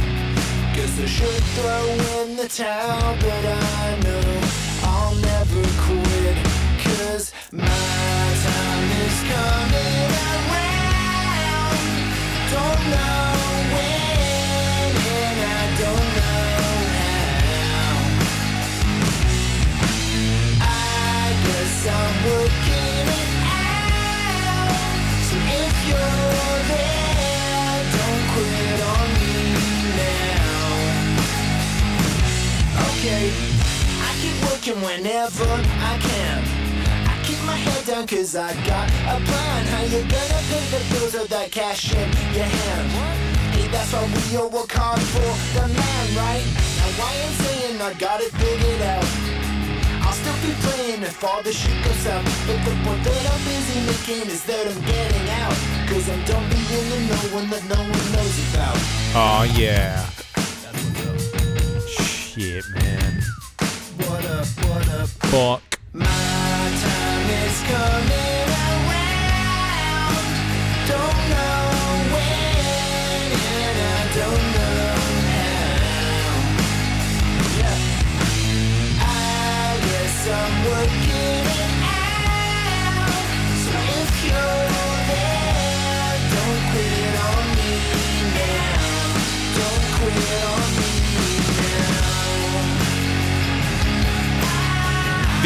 Guess I should throw in the towel, but I know I'll never quit. Cause my time is coming around. Don't know Okay, I keep working whenever I can. I keep my head down cause I got a plan. How you gonna pay the bills with that cash in your hand? Hey, that's why we all work hard for the man, right? Now why I ain't saying I got it figured out. I'll still be playing if all the shit goes out. But the point that I'm busy making is that I'm getting out. Cause I'm done being the no one that no one knows about. Oh yeah. Shit, man. What up, what up? Fuck. My time is coming around. Don't know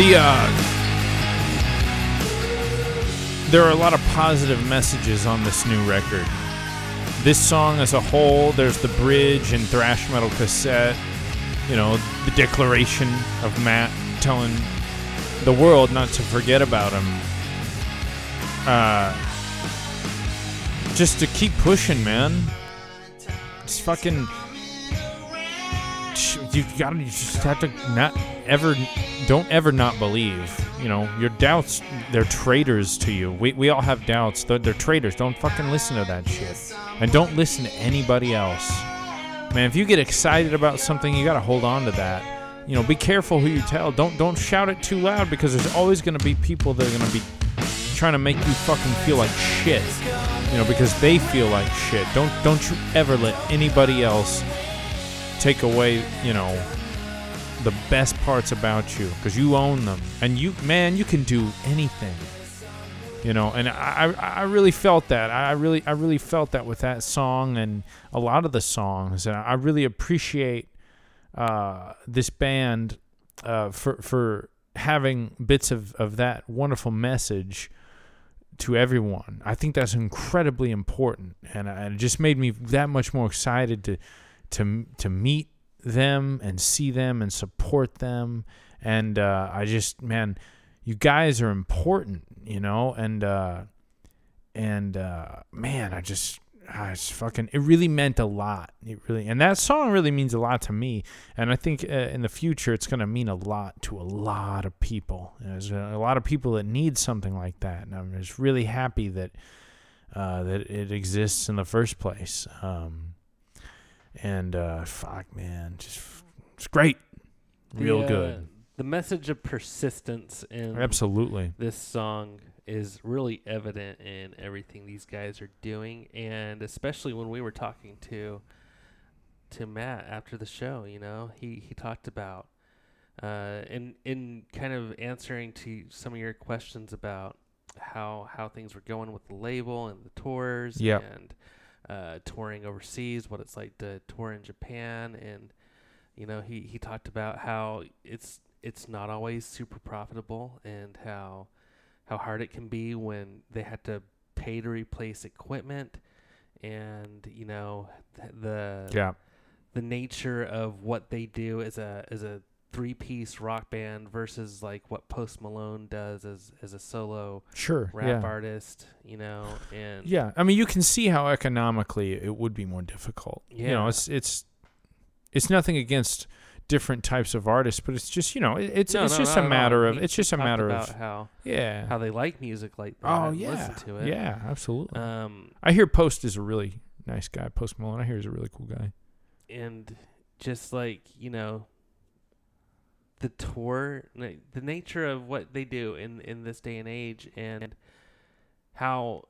The uh there are a lot of positive messages on this new record. This song as a whole, there's the bridge and thrash metal cassette, you know, the declaration of Matt telling the world not to forget about him. Uh just to keep pushing, man. Just fucking you gotta you just have to not ever don't ever not believe you know? Your doubts they're traitors to you. We, we all have doubts. They're, they're traitors. Don't fucking listen to that shit. And don't listen to anybody else. Man if you get excited about something you gotta hold on to that. You know be careful who you tell. Don't don't shout it too loud because there's always gonna be people that are gonna be trying to make you fucking feel like shit you know because they feel like shit. Don't don't you ever let anybody else take away, you know, the best parts about you because you own them, and you, man, you can do anything. You know, and I, I really felt that. I really, I really felt that with that song and a lot of the songs, and I really appreciate uh, this band uh, for for having bits of of that wonderful message to everyone. I think that's incredibly important, and, and it just made me that much more excited to to to meet them and see them and support them. And uh, I just, man, you guys are important, you know. And uh, and uh, man, I just. I just fucking it really meant a lot it really and that song really means a lot to me and i think uh, in the future it's to mean a lot to a lot of people there's a lot of people that need something like that and i'm just really happy that uh, that it exists in the first place um, and uh, fuck, man, just it's great, real The, good, The message of persistence in absolutely. this song is really evident in everything these guys are doing, and especially when we were talking to to Matt after the show. You know, he he talked about uh, in in kind of answering to some of your questions about how how things were going with the label and the tours Yeah, and uh, touring overseas, what it's like to tour in Japan, and you know he he talked about how it's it's not always super profitable and how how hard it can be when they had to pay to replace equipment. And you know th- the Yeah, the nature of what they do as a as a three piece rock band versus like what Post Malone does as as a solo sure. rap yeah. artist, you know, and Yeah, I mean, you can see how economically it would be more difficult. You know, it's it's it's nothing against different types of artists, but it's just you know, it, it's No, it's no, just a matter of it's just a matter of how yeah. how they like music like that oh and yeah, listen to it. yeah, absolutely. Um, I hear Post is a really nice guy. Post Malone, I hear he's a really cool guy. and just like you know the tour the nature of what they do in in this day and age and how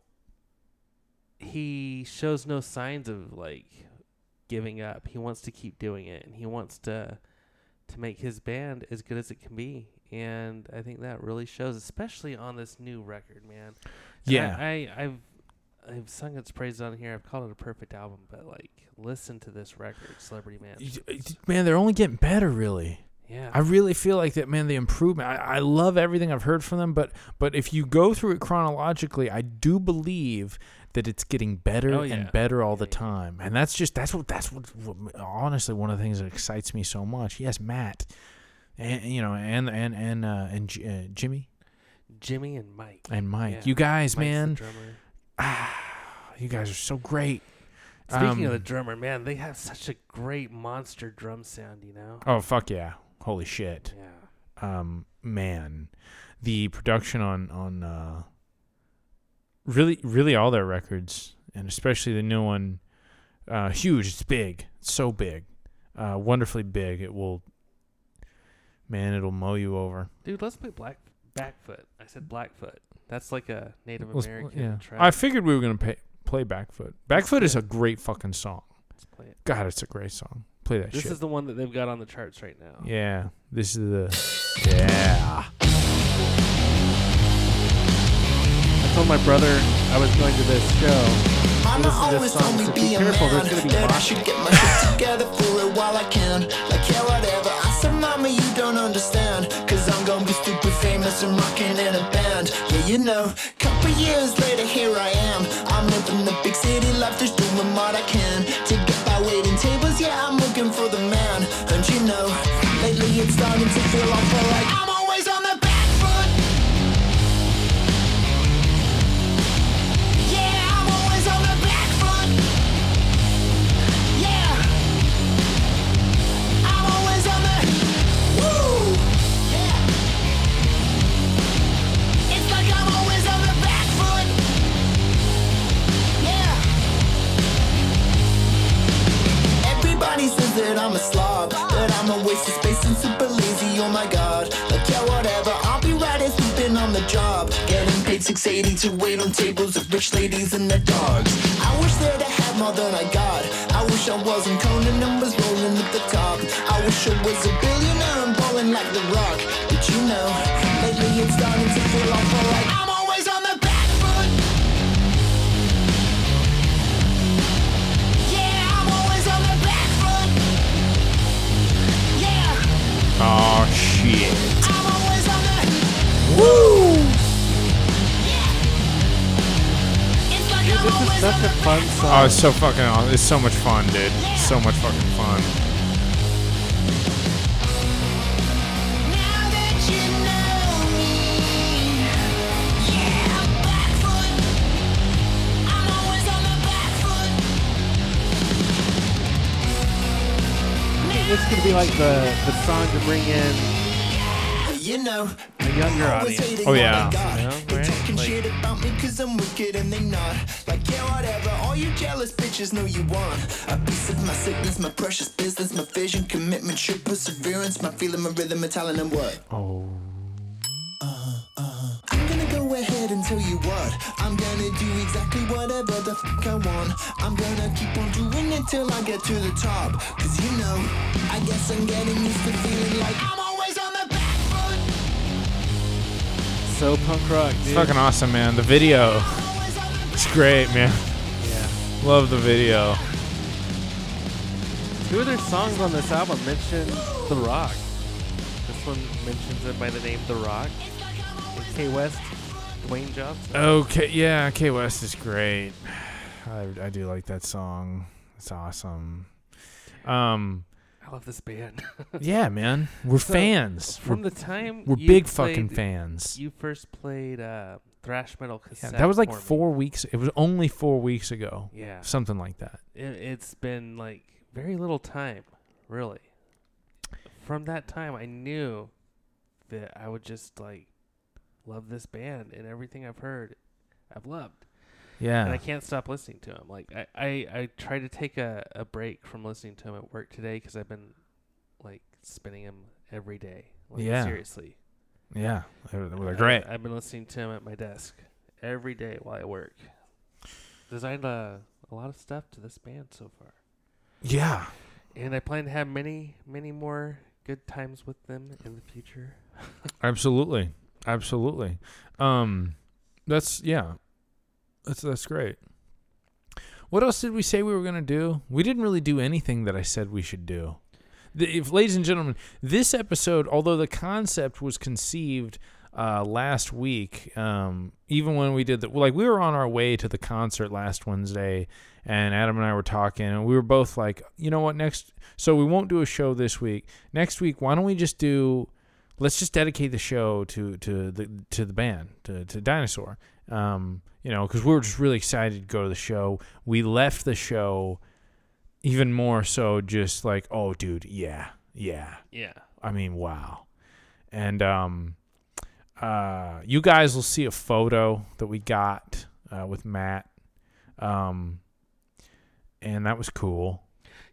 he shows no signs of like giving up. He wants to keep doing it, and he wants to to make his band as good as it can be. And I think that really shows, especially on this new record, man. And Yeah. I, I I've I've sung its praises on here. I've called it a perfect album, but like, listen to this record, Celebrity Man. Man, they're only getting better, really. Yeah, I really feel like that, man. The improvement. I, I love everything I've heard from them, but but if you go through it chronologically, I do believe that it's getting better Oh, yeah. and better all the time, and that's just that's what that's what, what honestly one of the things that excites me so much. Yes, Matt, and you know, and and and uh, and J- uh, Jimmy Jimmy and Mike. and Mike. Yeah. You guys, Mike's man, ah, you guys are so great. Speaking of the Um, drummer, man, they have such a great monster drum sound. You know. Oh fuck yeah! Holy shit! Yeah. um man the production on on uh really really all their records and especially the new one uh huge it's big it's so big uh wonderfully big it will man it'll mow you over Dude, let's play Black Backfoot. I said Blackfoot. That's like a Native Let's- American yeah track. i figured we were gonna pay, play backfoot backfoot is a great fucking song Let's play it. god it's a great song play that This shit is the one that they've got on the charts right now. yeah this is the yeah I told my brother I was going to this show. Mama Listen to always this told song, me so be be a careful, man, there's gonna be that I should get my shit together for it while I can. Like yeah, whatever. I said, Mama, you don't understand, cause I'm gonna be stupid famous and rocking in a band. Yeah, you know. Couple years later, here I am. I'm living the big city life, that I'm a slob, that I'm a waste of space and super lazy. Oh my god, like yeah, whatever. I'll be right as sleeping on the job, getting paid 680 to wait on tables of rich ladies and their dogs. I wish that I had more than I got. I wish I wasn't Conan and was rolling at the top. I wish I was a billionaire and balling like The Rock. But you know, lately it's starting to oh shit I'm always on the woo yeah. It's Dude, this is such a fun song. Oh, it's so fucking awesome. It's so much fun, dude. So much fucking fun. This could be like the, the song to bring in You know, a younger audience. Oh, yeah. You know, right? talking Like- shit about me cause I'm wicked and they not. Like, yeah, whatever. All you jealous bitches know you want. A piece of my sickness, my precious business, my vision, commitment, true perseverance, my feeling, my rhythm, my talent, and what? Oh. I'm gonna go ahead and tell you what. I'm gonna do exactly whatever the fuck I want. I'm gonna keep on doing it till I get to the top. Cause you know, I guess I'm getting used to feeling like I'm always on the back foot. So punk rock, dude. It's fucking awesome, man. The video. Always on the It's great, man. yeah. Love the video. Two of their songs on this album mention The Rock. This one mentions it by the name The Rock. And K West, Dwayne Johnson. Okay, yeah, K West is great. <sighs> I, I do like that song. It's awesome. Um, I love this band. <laughs> yeah, man, we're So, fans. From We're, the time we're big fucking fans. You first played uh, thrash metal Yeah, cassette. that was like for me. four weeks. It was only four weeks ago. Yeah, Something like that. it, it's been like very little time, really. From that time, I knew that I would just like love this band and everything I've heard, I've loved. Yeah. and I can't stop listening to him. Like I, I, I try to take a, a break from listening to him at work today because I've been like spinning him every day. Like, Yeah. seriously. yeah. They're, they're I- great. I've been listening to him at my desk every day while I work. Designed a, a lot of stuff to this band so far. Yeah. and I plan to have many, many more good times with them in the future. <laughs> Absolutely. Absolutely. Um that's yeah. That's that's great. What else did we say we were going to do? We didn't really do anything that I said we should do. The, if, ladies and gentlemen, this episode, although the concept was conceived uh, last week, um, even when we did the like, we were on our way to the concert last Wednesday, and Adam and I were talking, and we were both like, you know what, next, so we won't do a show this week. Next week, why don't we just do? Let's just dedicate the show to to the to the band to to Dinosaur. Um, you know, because we were just really excited to go to the show. We left the show even more so, just like, oh, dude, yeah, yeah. Yeah. I mean, wow. And um, uh, you guys will see a photo that we got uh, with Matt. Um, and that was cool.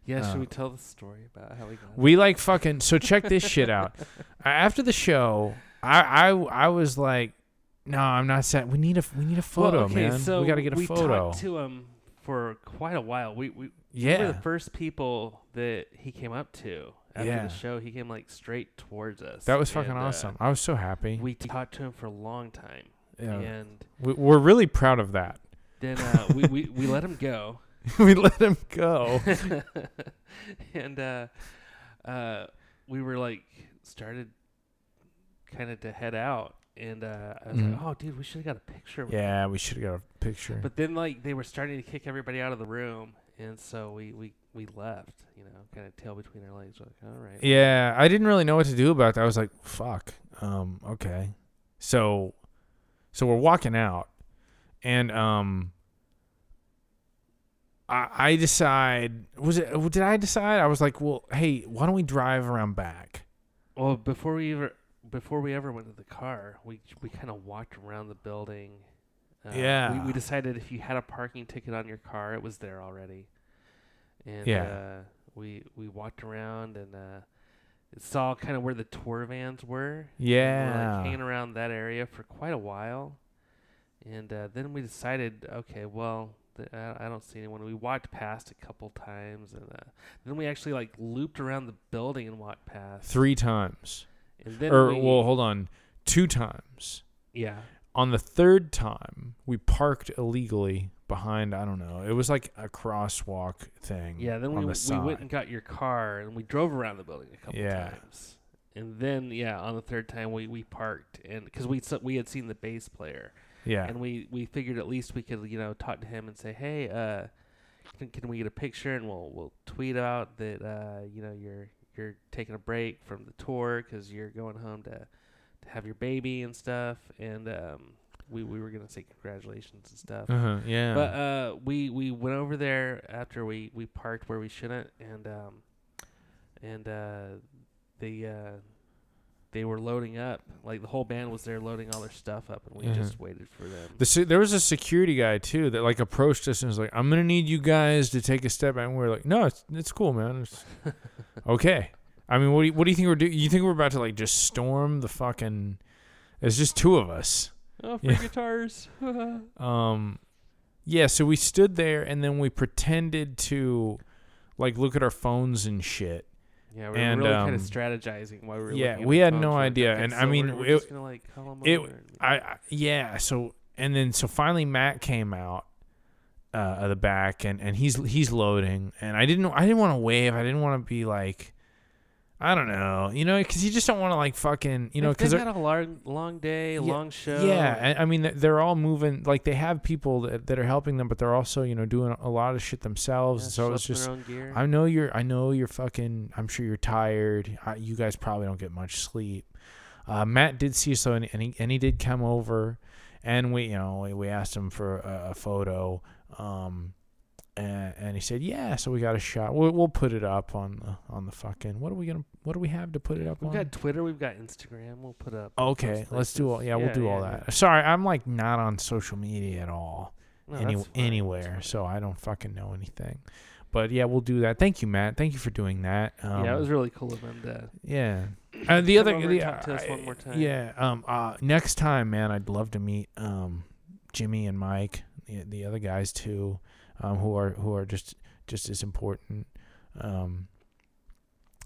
Yeah. Should we tell the story about how we got? We like fucking. So check this shit out. <laughs> After the show, I I I was like, no, I'm not set. We need a we need a photo, well, okay, man. So we got to get a photo. we photo. talked to him for quite a while. We we we yeah. were the first people that he came up to after Yeah. the show. He came like straight towards us. That was fucking and, uh, awesome. I was so happy. we talked to him for a long time, yeah. and we, we're really proud of that. then uh, we, we we let him go. <laughs> <laughs> we let him go. <laughs> and uh, uh, we were like started kind of to head out, and uh, I was Mhm. like, "Oh, dude, we should have got a picture." with Yeah, we should have got a picture. But then like they were starting to kick everybody out of the room, and so we we we left. You know, kind of tail between our legs. We're like, all right. yeah, I didn't really know what to do about that. I was like, fuck. Um, okay. So so we're walking out and um I I decide was it did I decide? I was like, well, hey, why don't we drive around back? Well, before we ever before we ever went to the car, we we kind of walked around the building. Uh, Yeah. We, we decided if you had a parking ticket on your car, it was there already. And Yeah. uh, we we walked around and uh, saw kind of where the tour vans were. and we were, Yeah. like hanging around that area for quite a while, and uh, then we decided, okay, well. I I don't see anyone. We walked past a couple times, and uh, then we actually like looped around the building and walked past. Three times. And then or we, well, hold on. Two times. yeah, On the third time, we parked illegally behind, I don't know. It was like a crosswalk thing. yeah. Then we the we went and got your car and we drove around the building a couple Yeah. times. And then yeah, on the third time we, we parked and because we we had seen the bass player Yeah. and we, we figured at least we could you know talk to him and say hey uh can, can we get a picture and we'll we'll tweet out that uh you know you're you're taking a break from the tour because you're going home to to have your baby and stuff and um we we were gonna say congratulations and stuff. Uh-huh. Yeah. But uh, we we went over there after we, we parked where we shouldn't, and um, and uh, they uh, they were loading up. Like the whole band was there loading all their stuff up, and we Mhm. just waited for them. The se- there was a security guy too that like approached us and was like, "I'm gonna need you guys to take a step back." And we are like, "No, it's it's cool, man. It's <laughs> okay." I mean, what do you, what do you think we're doing? You think we're about to like just storm the fucking? It's just two of us. oh, free Yeah. <laughs> guitars! <laughs> Um, yeah. So we stood there and then we pretended to like look at our phones and shit. Yeah, we were And, really kind um, of strategizing while we were. yeah, looking at we had no idea, and I mean, we're, we're it- just gonna like it- I, I yeah. So and then so finally Matt came out uh, of the back and and he's he's loading and I didn't I didn't want to wave. I didn't want to be like I don't know, you know, because you just don't want to like fucking you know because they had a long long day, Yeah, long show. yeah, I mean they're all moving like they have people that, that are helping them, but they're also you know doing a lot of shit themselves. yeah, so it's just their own gear. I know you're. I know you're fucking. I'm sure you're tired. I, you guys probably don't get much sleep. Uh, Matt did see so, and, and he and he did come over, and we, you know, we, we asked him for a, a photo, um, and, and he said, yeah. So we got a shot. We'll, we'll put it up on the on the fucking. What are we gonna? What do we have to put it up on? We've on? got Twitter, we've got Instagram. We'll put up. okay, let's do all. places. Yeah, we'll do all yeah, that. Sorry, I'm like not on social media at all No, any, that's fine, that's anywhere, so I don't fucking know anything. But yeah, we'll do that. Thank you, Matt. Thank you for doing that. Um, yeah, it was really cool of him to. Yeah. Uh, the other, the, talk to us I- one more time. Yeah. Um. Uh. Next time, man, I'd love to meet um, Jimmy and Mike, the, the other guys too, um, who are who are just just as important. Um,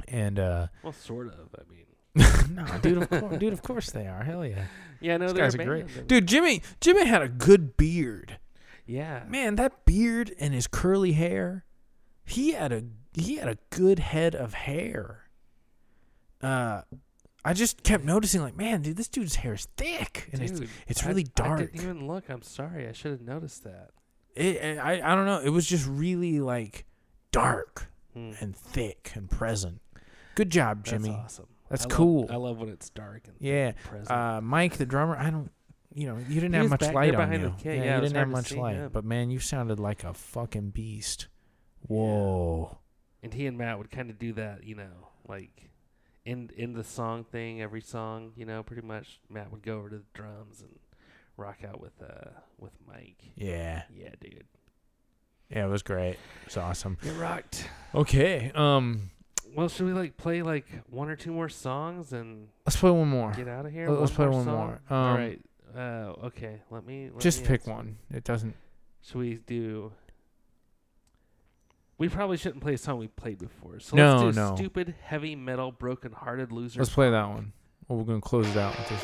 and uh, Well, sort of. I mean, <laughs> no, dude, of course, dude, of course they are. Hell yeah, yeah, no, these they're guys are great, band. dude. Jimmy, Jimmy had a good beard. Yeah, Man, that beard and his curly hair, he had a he had a good head of hair. Uh, I just kept noticing, like, man, dude, this dude's hair is thick and it's Dude, it's I- really I dark. didn't even look. I'm sorry. I should have noticed that. It, I I don't know. It was just really like dark Hmm. and thick and present. Good job, Jimmy. That's awesome. That's I love- cool. I love when it's dark and Yeah. present. Uh, Mike, the drummer, I don't. You know, you didn't He have much light on you. the. Yeah, Yeah, you didn't have much light, him. but man, you sounded like a fucking beast. Whoa. and he and Matt would kind of do that, you know, like in in the song thing, every song, you know, pretty much Matt would go over to the drums and rock out with uh with Mike. Yeah. Yeah, dude. Yeah, it was great. It was awesome. It rocked. Okay. Um, Well, should we like play like one or two more songs and let's play one more. get out of here? Let- let's play one song? more. All Um, right. Uh, okay. Let me let Just me pick answer. one. It doesn't. Should we do? We probably shouldn't play a song we played before. So No, let's do no. stupid heavy metal broken hearted loser. Let's play that one. Well, we're gonna close it out with this.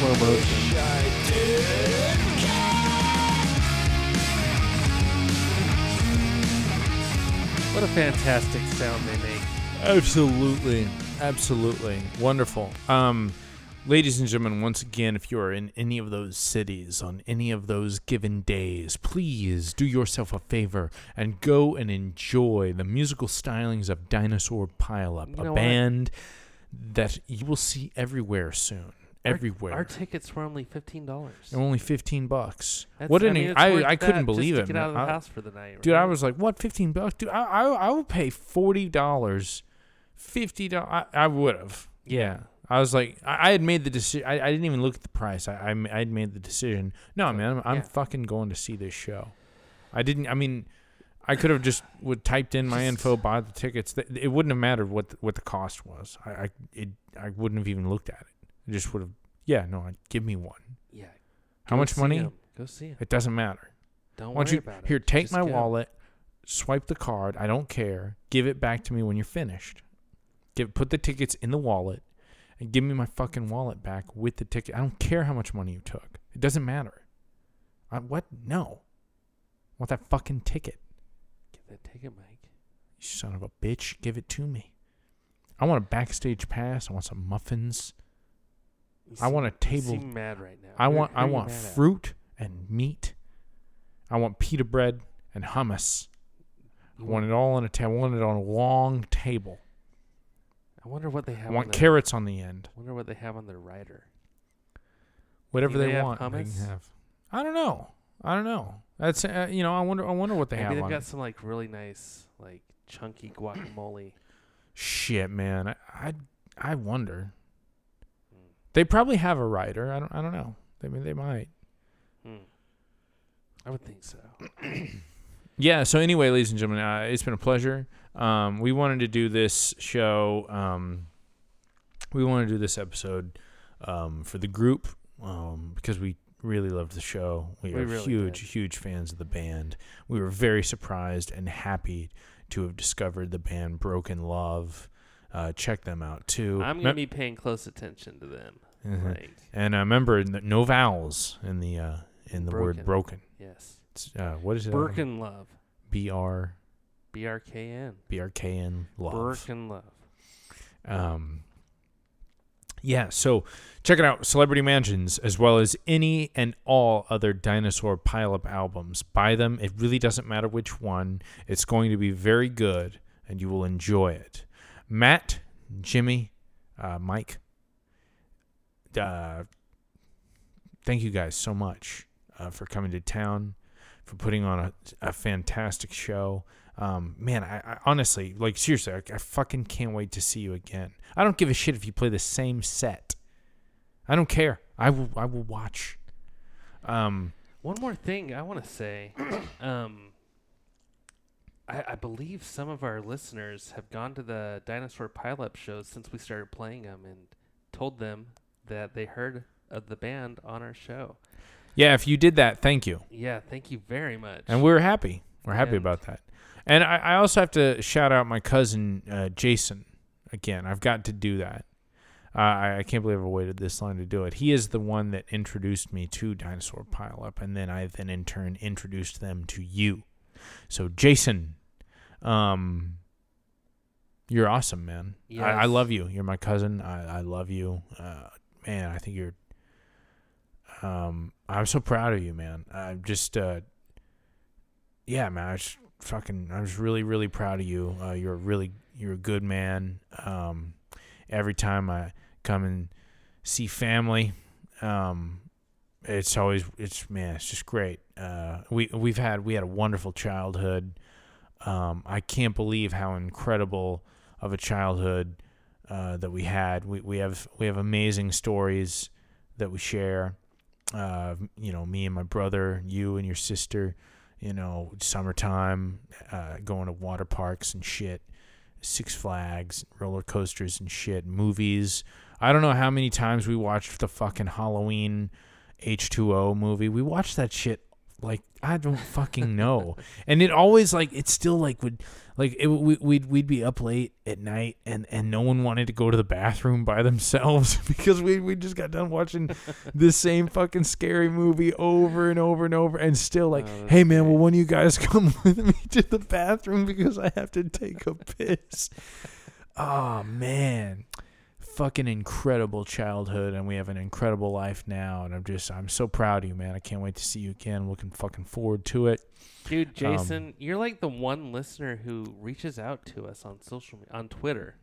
Slow motion. What a fantastic sound they make. Absolutely. Absolutely. Wonderful. Um ladies and gentlemen, once again, if you're in any of those cities on any of those given days, please do yourself a favor and go and enjoy the musical stylings of Dinosaur Pile-Up, You a know what? band that you will see everywhere soon. Our- Everywhere. Our, tickets were only fifteen dollars. Only 15 bucks. what an I, mean, I, I couldn't believe it. Get out of the I- house for the night, Dude, I was like, "What? Fifteen bucks, dude? I I, I will pay forty dollars, fifty dollars. I, I would have. Yeah. I was like, I, I had made the decision. I, I didn't even look at the price. I I I'd made the decision. No, man, I'm, I'm Yeah. fucking going to see this show. I didn't. I mean, I could have just would typed in my info, bought the tickets. It wouldn't have mattered what the, what the cost was. I I it I wouldn't have even looked at it. I just would have. Yeah, no, I'd give me one. Yeah. How much money? 'em. Go see him. It doesn't matter. Don't don't worry you about it. here? Take Just my go. wallet, swipe the card. I don't care. Give it back to me when you're finished. Give put the tickets in the wallet, and give me my fucking wallet back with the ticket. I don't care how much money you took. It doesn't matter. I, what? No. I want that fucking ticket. Get that ticket, Mike. You son of a bitch. Give it to me. I want a backstage pass. I want some muffins. You I want a table- mad right now. I Who- want I want mad at? fruit and meat. I want pita bread and hummus. I want it all on a table. I want it on a long table. I wonder what they have. I on want their, carrots on the end. I Wonder what they have on their rider. Whatever they, they want, they hummus? can have. I don't know. I don't know. That's uh, you know. I wonder. I wonder what they Maybe have they've on. got it. some like really nice like chunky guacamole. Shit, man. I, I I wonder. They probably have a writer. I don't. I don't know. They mean they might. Hmm. I would think so. <coughs> Yeah. So anyway, ladies and gentlemen, uh, it's been a pleasure. Um, we wanted to do this show. Um, we want to do this episode um, for the group um, because we really loved the show. We, We are really huge, did. huge fans of the band. We were very surprised and happy to have discovered the band Broken Love. Uh, check them out too. I'm gonna be paying close attention to them. Mhm. Like And uh, remember, no vowels in the uh, in the word Broken. broken. yes, It's, uh, what is it? Birkin love. B R B R K N. B R K N love. Birkin love. Um, yeah, so check it out, Celebrity Mansions, as well as any and all other Dinosaur Pile-Up albums. Buy them. It really doesn't matter which one. It's going to be very good, and you will enjoy it. Matt, Jimmy, uh, Mike, uh, thank you guys so much uh, for coming to town, for putting on a, a fantastic show. Um, man, I, I honestly, like, seriously, I, I fucking can't wait to see you again. I don't give a shit if you play the same set. I don't care. I will. I will watch. Um, One more thing I want to say. <coughs> um, I, I believe some of our listeners have gone to the Dinosaur Pile-Up shows since we started playing them and told them that they heard of the band on our show. yeah, if you did that, thank you. Yeah, thank you very much. And we're happy. We're happy And- about that. And I, I also have to shout out my cousin uh, Jason. Again, I've got to do that. Uh, I, I can't believe I waited this long to do it. He is the one that introduced me to Dinosaur Pile-Up, and then I then in turn introduced them to you. So Jason, um, you're awesome, man. I, I love you. You're my cousin. I, I love you. Uh, man, I think you're. Um, I'm so proud of you, man. I'm just, uh, yeah, man. I was fucking. I was really, really proud of you. Uh, you're a really, you're a good man. Um, every time I come and see family, um, it's always, it's man, it's just great. Uh, we we've had we had a wonderful childhood. Um, I can't believe how incredible of a childhood uh, that we had. We we have we have amazing stories that we share. Uh, you know, me and my brother, you and your sister. You know, summertime, uh, going to water parks and shit, Six Flags, roller coasters and shit, movies. I don't know how many times we watched the fucking Halloween H2O movie. We watched that shit like I don't fucking know. <laughs> and it always like it still like would like it, we, we'd we'd be up late at night and and no one wanted to go to the bathroom by <laughs> themselves <laughs> because we we just got done watching the same fucking scary movie over and over and over and still like Oh, hey man will great. one of you guys come with me to the bathroom because I have to take a piss. oh man fucking incredible childhood and we have an incredible life now and I'm just I'm so proud of you man I can't wait to see you again looking fucking forward to it Dude, Um, Jason, you're like the one listener who reaches out to us on social media, on Twitter.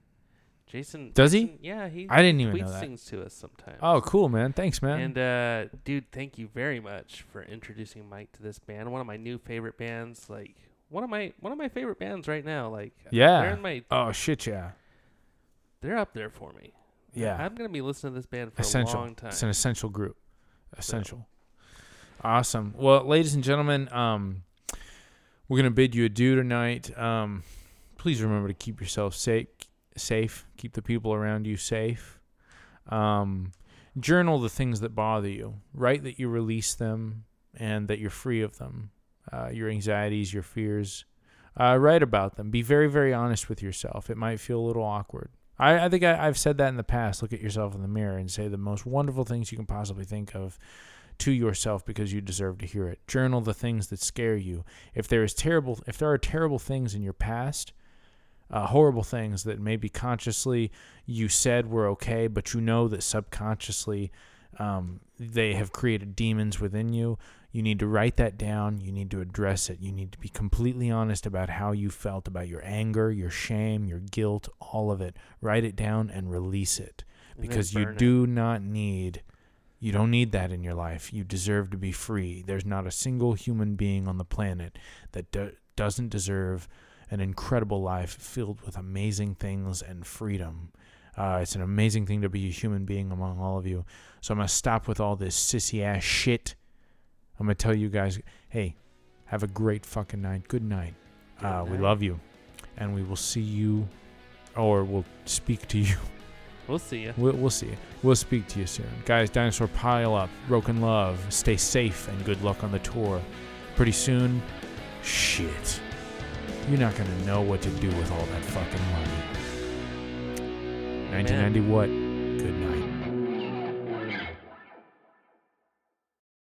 Jason Does he? Jason- Yeah, he I didn't even tweets know that. things to us sometimes. oh cool man thanks man And uh, dude, thank you very much for introducing Mike to this band. One of my new favorite bands. Like one of my one of my favorite bands right now. Like Yeah. they're in my oh shit yeah they're up there for me. Yeah. I'm gonna be listening to this band for essential. a long time. it's an essential group. Essential. Awesome. Well ladies and gentlemen um we're gonna bid you adieu tonight. Um please remember to keep yourself safe safe. Keep the people around you safe. Um journal the things that bother you. Write that you release them and that you're free of them. Uh, your anxieties your fears. Uh, write about them. Be very very honest with yourself. It might feel a little awkward I, I think I, I've said that in the past. Look at yourself in the mirror and say the most wonderful things you can possibly think of to yourself because you deserve to hear it. Journal the things that scare you. If there is terrible, if there are terrible things in your past, uh, horrible things that maybe consciously you said were okay, but you know that subconsciously um, they have created demons within you. You need to write that down. You need to address it. You need to be completely honest about how you felt about your anger, your shame, your guilt, all of it. Write it down and release it And because you burn it. do not need you don't need that in your life. You deserve to be free. There's not a single human being on the planet that do- doesn't deserve an incredible life filled with amazing things and freedom. Uh, it's an amazing thing to be a human being among all of you. So I'm gonna stop with all this sissy ass shit. I'm gonna tell you guys, hey, have a great fucking night. Good night. uh, Good we love you, and we will see you, or we'll speak to you. <laughs> We'll see you. We'll, we'll see. We'll speak to you soon. Guys, Dinosaur Pile-Up, Broken Love, stay safe and good luck on the tour. Pretty soon, shit. You're not going to know what to do with all that fucking money. 1990 what? Good night.